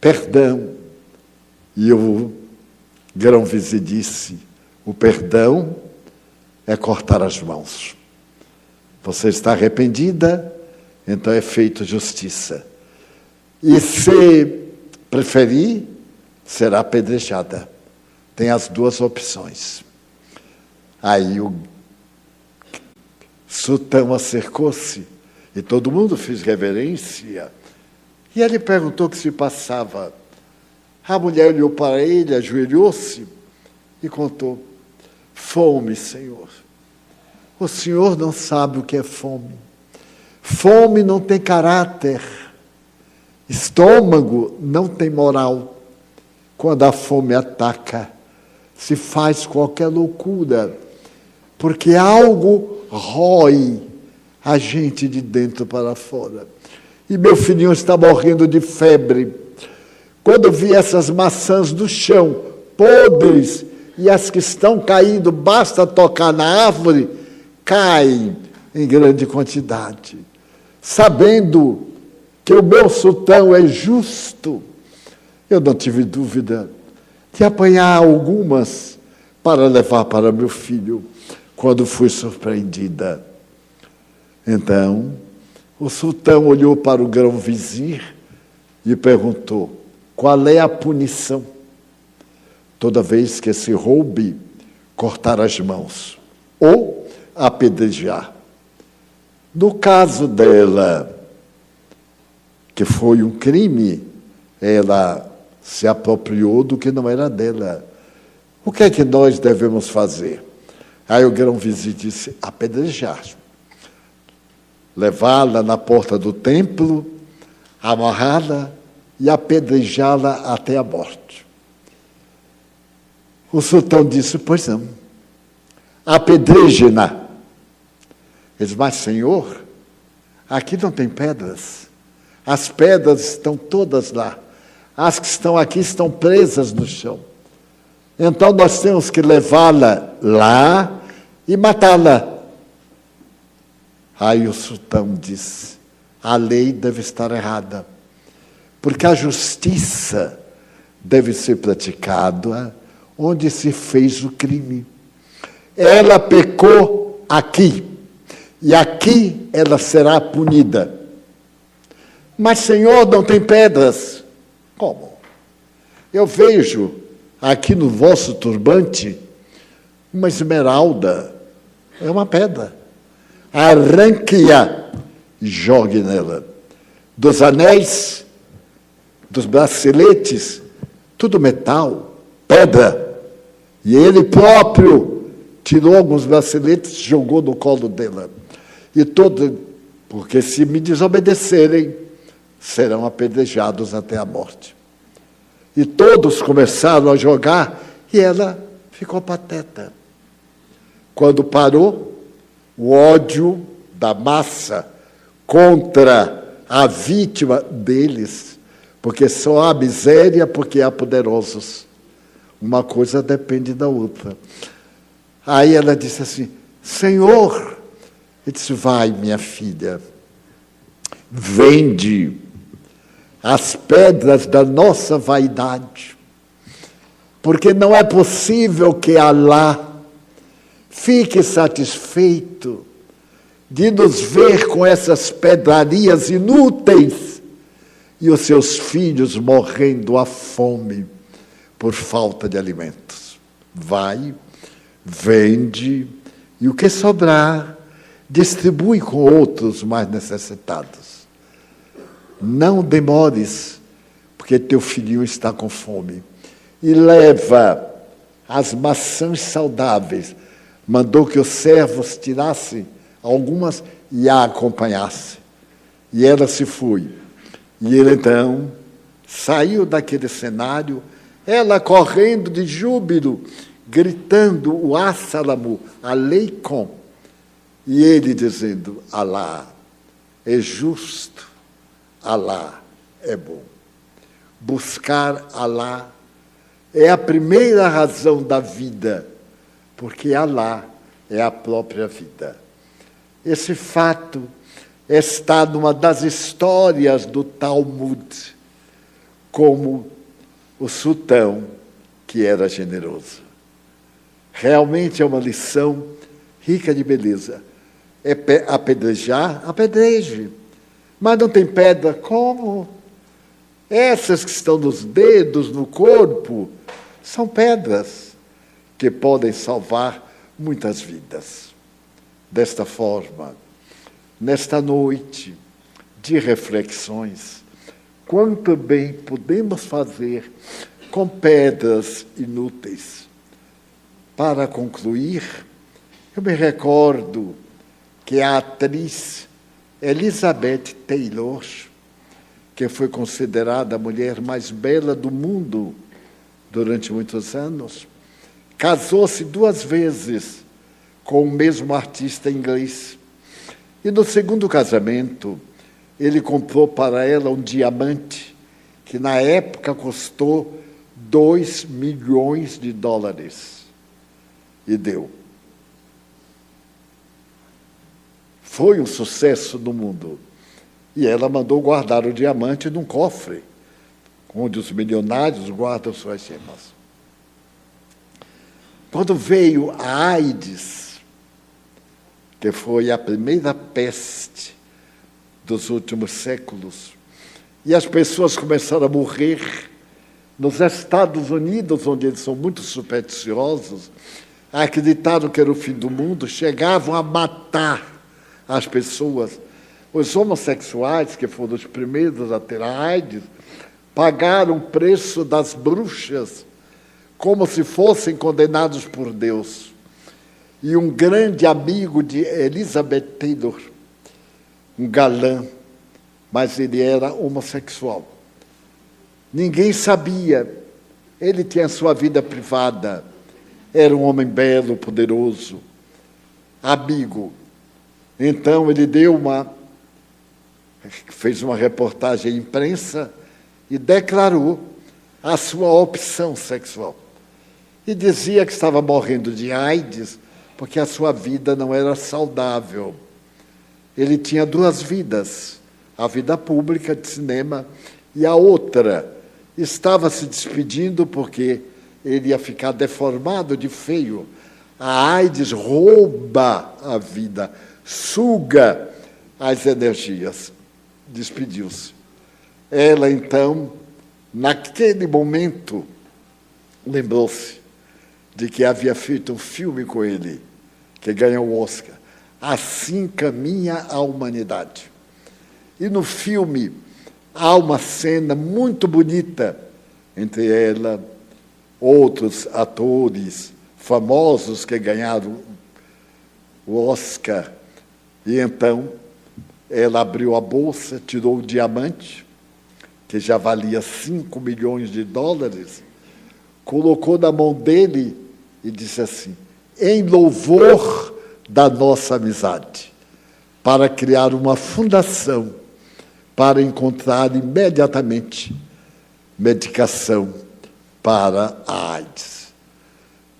Perdão. E o grão-vizir disse: o perdão é cortar as mãos. Você está arrependida, então é feito justiça. E se preferir, será apedrejada. tem as duas opções. Aí o sultão acercou-se e todo mundo fez reverência. E ele perguntou o que se passava. A mulher olhou para ele, ajoelhou-se e contou: Fome, Senhor. O Senhor não sabe o que é fome. Fome não tem caráter. Estômago não tem moral. Quando a fome ataca, se faz qualquer loucura, porque algo rói a gente de dentro para fora. E meu filhinho está morrendo de febre. Quando vi essas maçãs do chão, podres, e as que estão caindo, basta tocar na árvore, caem em grande quantidade. Sabendo que o meu sultão é justo, eu não tive dúvida de apanhar algumas para levar para meu filho, quando fui surpreendida. Então, o sultão olhou para o grão-vizir e perguntou: qual é a punição? Toda vez que se roube, cortar as mãos ou apedrejar. No caso dela, que foi um crime, ela se apropriou do que não era dela. O que é que nós devemos fazer? Aí o grão-vizir disse: apedrejar levá-la na porta do templo, amarrá-la e apedrejá-la até a morte. O sultão disse: Pois não, apedreje-na. Ele disse: Mas, senhor, aqui não tem pedras. As pedras estão todas lá. As que estão aqui estão presas no chão. Então nós temos que levá-la lá e matá-la. Aí o sultão disse: a lei deve estar errada, porque a justiça deve ser praticada onde se fez o crime. Ela pecou aqui, e aqui ela será punida. Mas, Senhor, não tem pedras. Como? Eu vejo aqui no vosso turbante uma esmeralda, é uma pedra arranque-a e jogue nela. Dos anéis, dos braceletes, tudo metal, pedra. E ele próprio tirou alguns braceletes e jogou no colo dela. E todo, porque se me desobedecerem, serão apedrejados até a morte. E todos começaram a jogar e ela ficou pateta. Quando parou, o ódio da massa contra a vítima deles, porque só há miséria porque há poderosos. Uma coisa depende da outra. Aí ela disse assim: Senhor, ele disse: Vai, minha filha, vende as pedras da nossa vaidade, porque não é possível que Alá Fique satisfeito de nos ver com essas pedrarias inúteis e os seus filhos morrendo à fome por falta de alimentos. Vai, vende e o que sobrar, distribui com outros mais necessitados. Não demores, porque teu filhinho está com fome. E leva as maçãs saudáveis mandou que os servos tirassem algumas e a acompanhassem. E ela se foi. E ele então saiu daquele cenário, ela correndo de júbilo, gritando o Assalamu, Aleikum. E ele dizendo: Alá é justo, Alá é bom. Buscar Alá é a primeira razão da vida porque Alá é a própria vida. Esse fato está numa das histórias do Talmud, como o sultão que era generoso. Realmente é uma lição rica de beleza. É apedrejar? Apedreje. Mas não tem pedra? Como? Essas que estão nos dedos, no corpo, são pedras. que podem salvar muitas vidas. Desta forma, nesta noite de reflexões, quanto bem podemos fazer com pedras inúteis. Para concluir, eu me recordo que a atriz Elizabeth Taylor, que foi considerada a mulher mais bela do mundo durante muitos anos, casou-se duas vezes com o mesmo artista inglês. E no segundo casamento, ele comprou para ela um diamante que na época custou 2 milhões de dólares. E deu. Foi um sucesso no mundo. E ela mandou guardar o diamante num cofre, onde os milionários guardam suas gemas. Quando veio a AIDS, que foi a primeira peste dos últimos séculos, e as pessoas começaram a morrer nos Estados Unidos, onde eles são muito supersticiosos, acreditaram que era o fim do mundo, chegavam a matar as pessoas. Os homossexuais, que foram os primeiros a ter a AIDS, pagaram o preço das bruxas como se fossem condenados por Deus. E um grande amigo de Elizabeth Taylor, um galã, mas ele era homossexual. Ninguém sabia. Ele tinha sua vida privada. Era um homem belo, poderoso, amigo. Então ele deu uma fez uma reportagem à imprensa e declarou a sua opção sexual. E dizia que estava morrendo de AIDS porque a sua vida não era saudável. Ele tinha duas vidas: a vida pública de cinema e a outra estava se despedindo porque ele ia ficar deformado de feio. A AIDS rouba a vida, suga as energias. Despediu-se. Ela, então, naquele momento, lembrou-se de que havia feito um filme com ele, que ganhou o Oscar. Assim caminha a humanidade. E no filme, há uma cena muito bonita entre ela, outros atores famosos que ganharam o Oscar. E então ela abriu a bolsa, tirou o diamante, que já valia 5 milhões de dólares, colocou na mão dele e disse assim: em louvor da nossa amizade, para criar uma fundação para encontrar imediatamente medicação para a AIDS.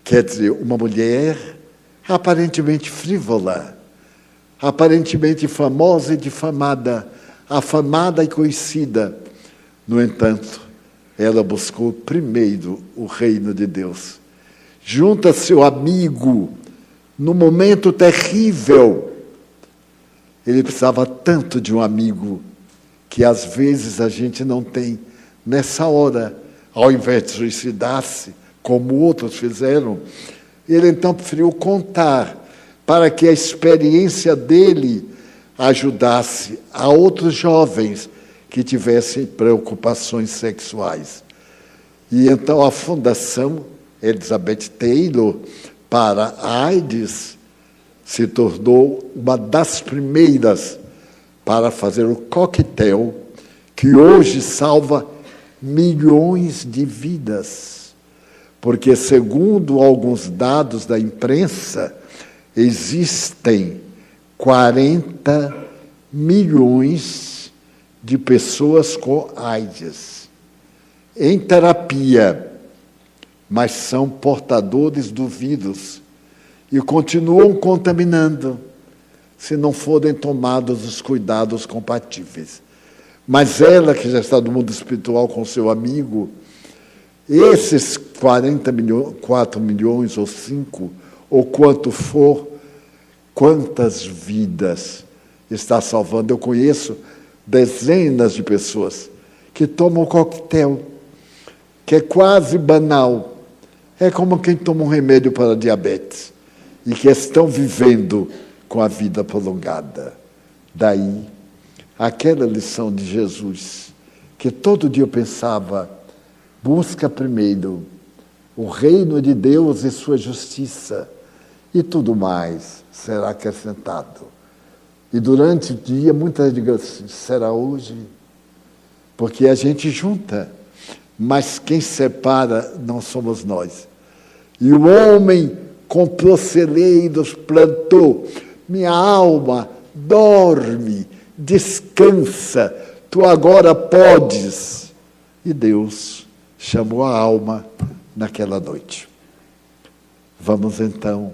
Quer dizer, uma mulher aparentemente frívola, aparentemente famosa e difamada, afamada e conhecida. No entanto, ela buscou primeiro o reino de Deus. Junta seu amigo no momento terrível. Ele precisava tanto de um amigo que às vezes a gente não tem nessa hora, ao invés de suicidar-se, como outros fizeram, ele então preferiu contar para que a experiência dele ajudasse a outros jovens que tivessem preocupações sexuais. E então a Fundação Elizabeth Taylor para a AIDS se tornou uma das primeiras para fazer o coquetel que hoje salva milhões de vidas. Porque, segundo alguns dados da imprensa, existem 40 milhões de pessoas com AIDS em terapia, mas são portadores do vírus e continuam contaminando se não forem tomados os cuidados compatíveis. Mas ela, que já está no mundo espiritual com seu amigo, esses 40 milhões, 4 milhões ou 5, ou quanto for, quantas vidas está salvando? Eu conheço dezenas de pessoas que tomam coquetel, que é quase banal, É como quem toma um remédio para diabetes e que estão vivendo com a vida prolongada. Daí, aquela lição de Jesus, que todo dia eu pensava: busca primeiro o reino de Deus e sua justiça, e tudo mais será acrescentado. E durante o dia, muitas vezes assim, será hoje, porque a gente junta, mas quem separa não somos nós. E o homem com proceleiros plantou, minha alma dorme, descansa, tu agora podes. E Deus chamou a alma naquela noite. Vamos então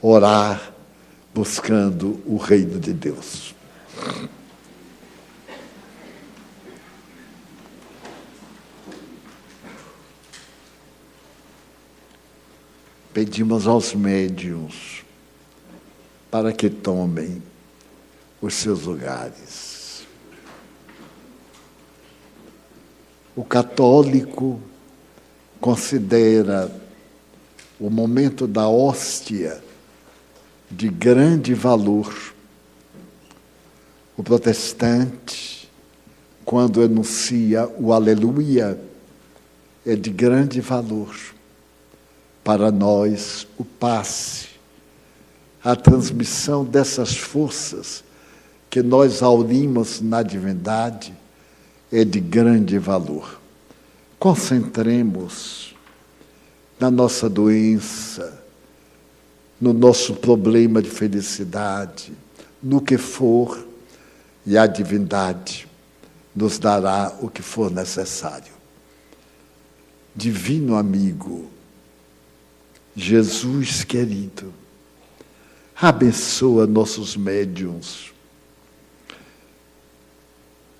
orar buscando o reino de Deus. Pedimos aos médiuns para que tomem os seus lugares. O católico considera o momento da hóstia de grande valor. O protestante, quando enuncia o aleluia, é de grande valor. Para nós, o passe, a transmissão dessas forças que nós aurimos na divindade é de grande valor. Concentremos na nossa doença, no nosso problema de felicidade, no que for, e a divindade nos dará o que for necessário. Divino amigo, Jesus querido, abençoa nossos médiums,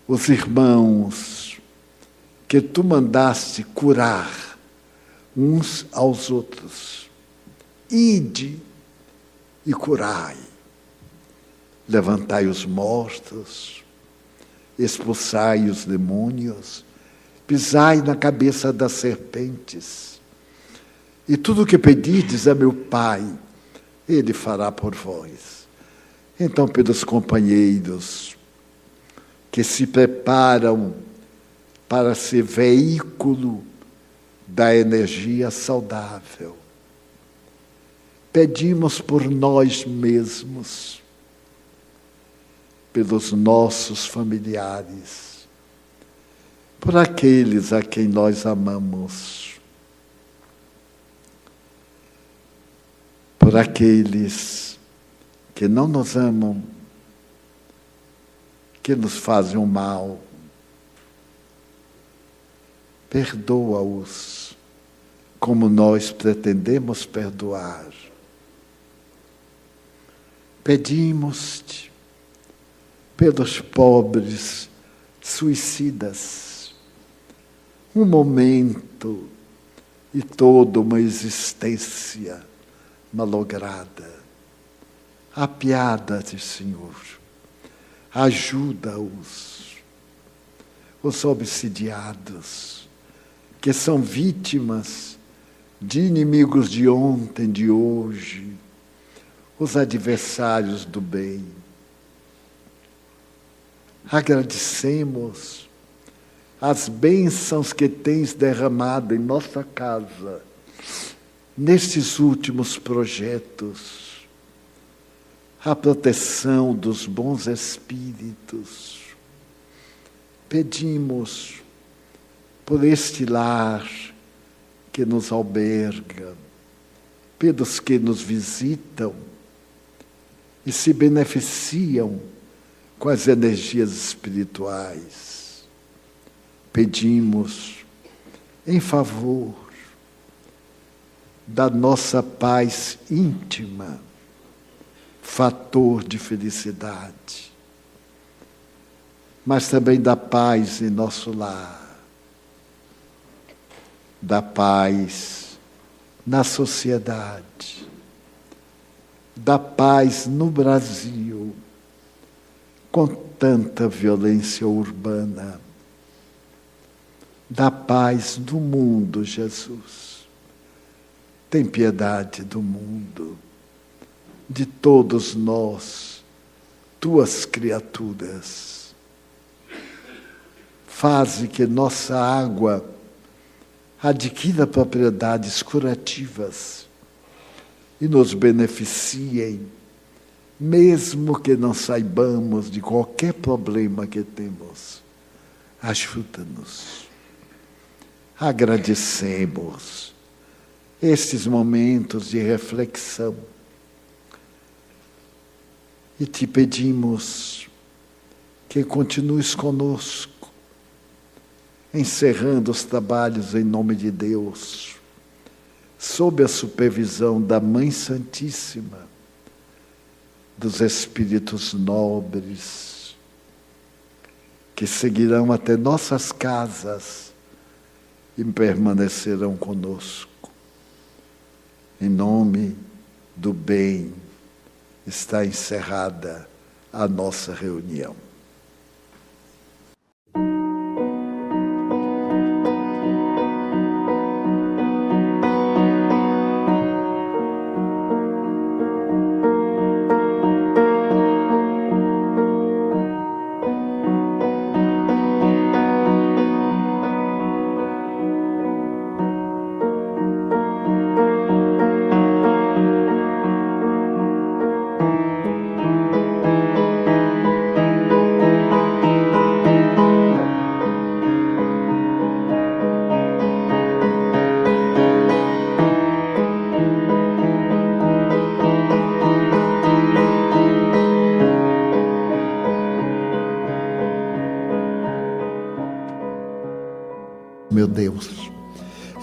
os irmãos que tu mandaste curar uns aos outros. Ide e curai. Levantai os mortos, expulsai os demônios, pisai na cabeça das serpentes. E tudo o que pedirdes a meu Pai, Ele fará por vós. Então, pelos companheiros que se preparam para ser veículo da energia saudável, pedimos por nós mesmos, pelos nossos familiares, por aqueles a quem nós amamos, por aqueles que não nos amam, que nos fazem o mal. Perdoa-os como nós pretendemos perdoar. Pedimos-te pelos pobres suicidas um momento e toda uma existência malograda. Apiada-te, Senhor. Ajuda-os, os obsidiados, que são vítimas de inimigos de ontem, de hoje os adversários do bem. Agradecemos as bênçãos que tens derramado em nossa casa, nestes últimos projetos, a proteção dos bons espíritos. Pedimos por este lar que nos alberga, pelos que nos visitam, e se beneficiam com as energias espirituais. Pedimos em favor da nossa paz íntima, fator de felicidade, mas também da paz em nosso lar, da paz na sociedade da paz no Brasil, com tanta violência urbana, da paz no mundo, Jesus. tem piedade do mundo, de todos nós, tuas criaturas. Faze que nossa água adquira propriedades curativas e nos beneficiem, mesmo que não saibamos de qualquer problema que temos. Ajuda-nos. Agradecemos estes momentos de reflexão e te pedimos que continues conosco, encerrando os trabalhos em nome de Deus, sob a supervisão da Mãe Santíssima, dos Espíritos nobres, que seguirão até nossas casas e permanecerão conosco. Em nome do bem, está encerrada a nossa reunião.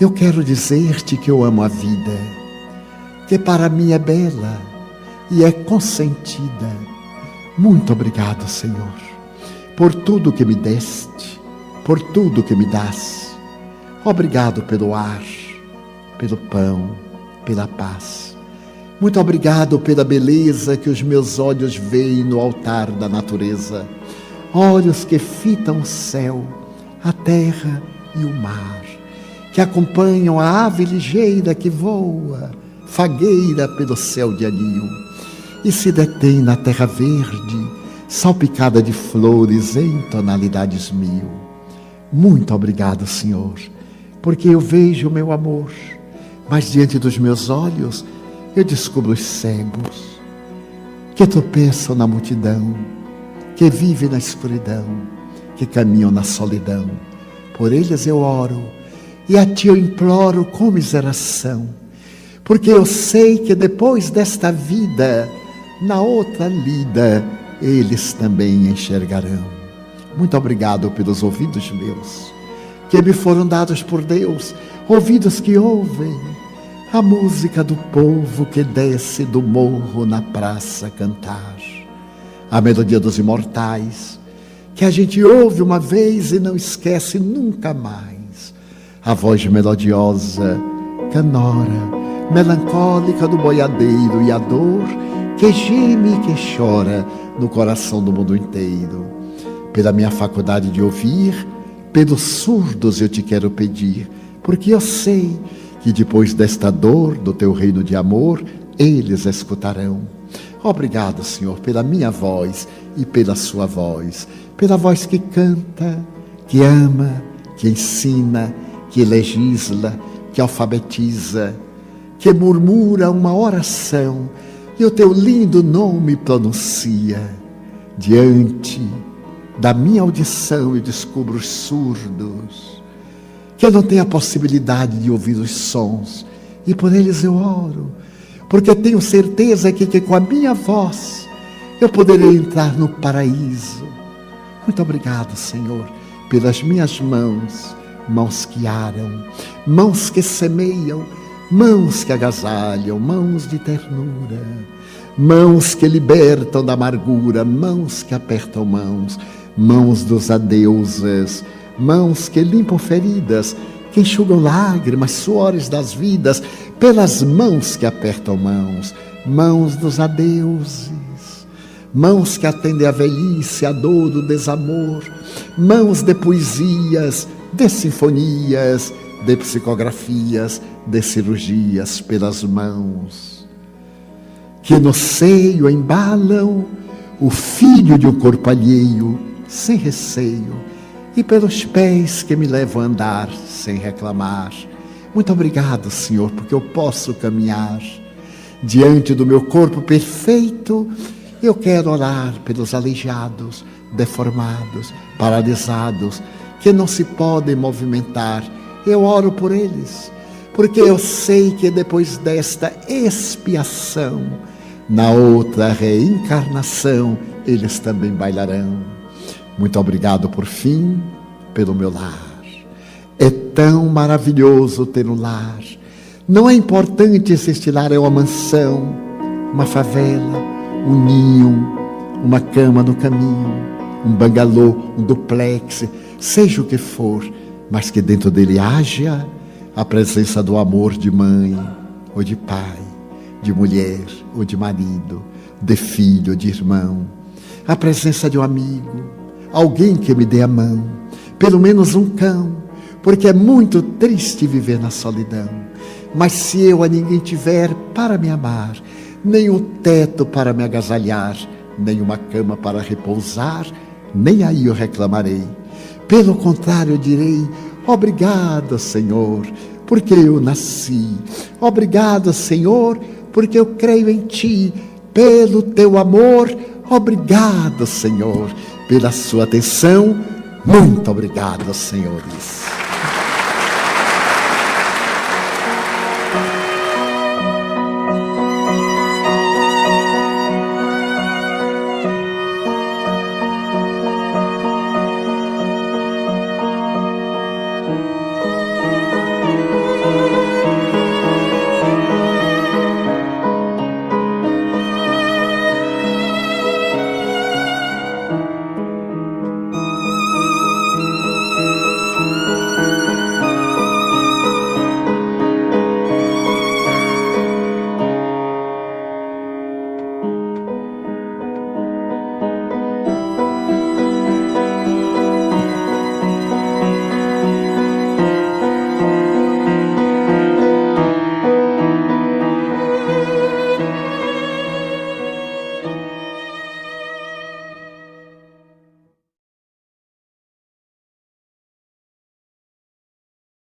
Eu quero dizer-te que eu amo a vida, que para mim é bela e é consentida. Muito obrigado, Senhor, por tudo que me deste, por tudo que me das. Obrigado pelo ar, pelo pão, pela paz. Muito obrigado pela beleza que os meus olhos veem no altar da natureza. Olhos que fitam o céu, a terra e o mar que acompanham a ave ligeira que voa, fagueira pelo céu de anil, e se detém na terra verde, salpicada de flores em tonalidades mil. Muito obrigado, Senhor, porque eu vejo o meu amor, mas diante dos meus olhos eu descubro os cegos, que tropeçam na multidão, que vivem na escuridão, que caminham na solidão. Por eles eu oro e a ti eu imploro com miseração, porque eu sei que depois desta vida, na outra lida, eles também enxergarão. Muito obrigado pelos ouvidos meus, que me foram dados por Deus, ouvidos que ouvem a música do povo que desce do morro na praça cantar, a melodia dos imortais, que a gente ouve uma vez e não esquece nunca mais a voz melodiosa, canora, melancólica do boiadeiro e a dor que geme e que chora no coração do mundo inteiro. Pela minha faculdade de ouvir, pelos surdos eu te quero pedir, porque eu sei que depois desta dor do teu reino de amor, eles escutarão. Obrigado, Senhor, pela minha voz e pela sua voz, pela voz que canta, que ama, que ensina, que legisla, que alfabetiza, que murmura uma oração e o teu lindo nome pronuncia. Diante da minha audição eu descubro os surdos, que eu não tenho a possibilidade de ouvir os sons, e por eles eu oro, porque tenho certeza que, que com a minha voz eu poderei entrar no paraíso. Muito obrigado, Senhor, pelas minhas mãos mãos que aram, mãos que semeiam, mãos que agasalham, mãos de ternura, mãos que libertam da amargura, mãos que apertam mãos, mãos dos adeuses, mãos que limpam feridas, que enxugam lágrimas, suores das vidas, pelas mãos que apertam mãos, mãos dos adeuses, mãos que atendem a velhice, a dor, o desamor, mãos de poesias, de sinfonias, de psicografias, de cirurgias pelas mãos, que no seio embalam o filho de um corpo alheio, sem receio, e pelos pés que me levam a andar sem reclamar. Muito obrigado, Senhor, porque eu posso caminhar diante do meu corpo perfeito. Eu quero orar pelos aleijados, deformados, paralisados, que não se podem movimentar. Eu oro por eles, porque eu sei que depois desta expiação, na outra reencarnação, eles também bailarão. Muito obrigado por fim pelo meu lar. É tão maravilhoso ter um lar. Não é importante se este lar é uma mansão, uma favela, um ninho, uma cama no caminho, um bangalô, um duplex, seja o que for, mas que dentro dele haja a presença do amor de mãe ou de pai, de mulher ou de marido, de filho ou de irmão, a presença de um amigo, alguém que me dê a mão, pelo menos um cão, porque é muito triste viver na solidão. Mas se eu a ninguém tiver para me amar, nem um teto para me agasalhar, nem uma cama para repousar, nem aí eu reclamarei. Pelo contrário, direi: Obrigado, Senhor, porque eu nasci. Obrigado, Senhor, porque eu creio em Ti. Pelo Teu amor, obrigado, Senhor, pela Sua atenção. Muito obrigado, senhores.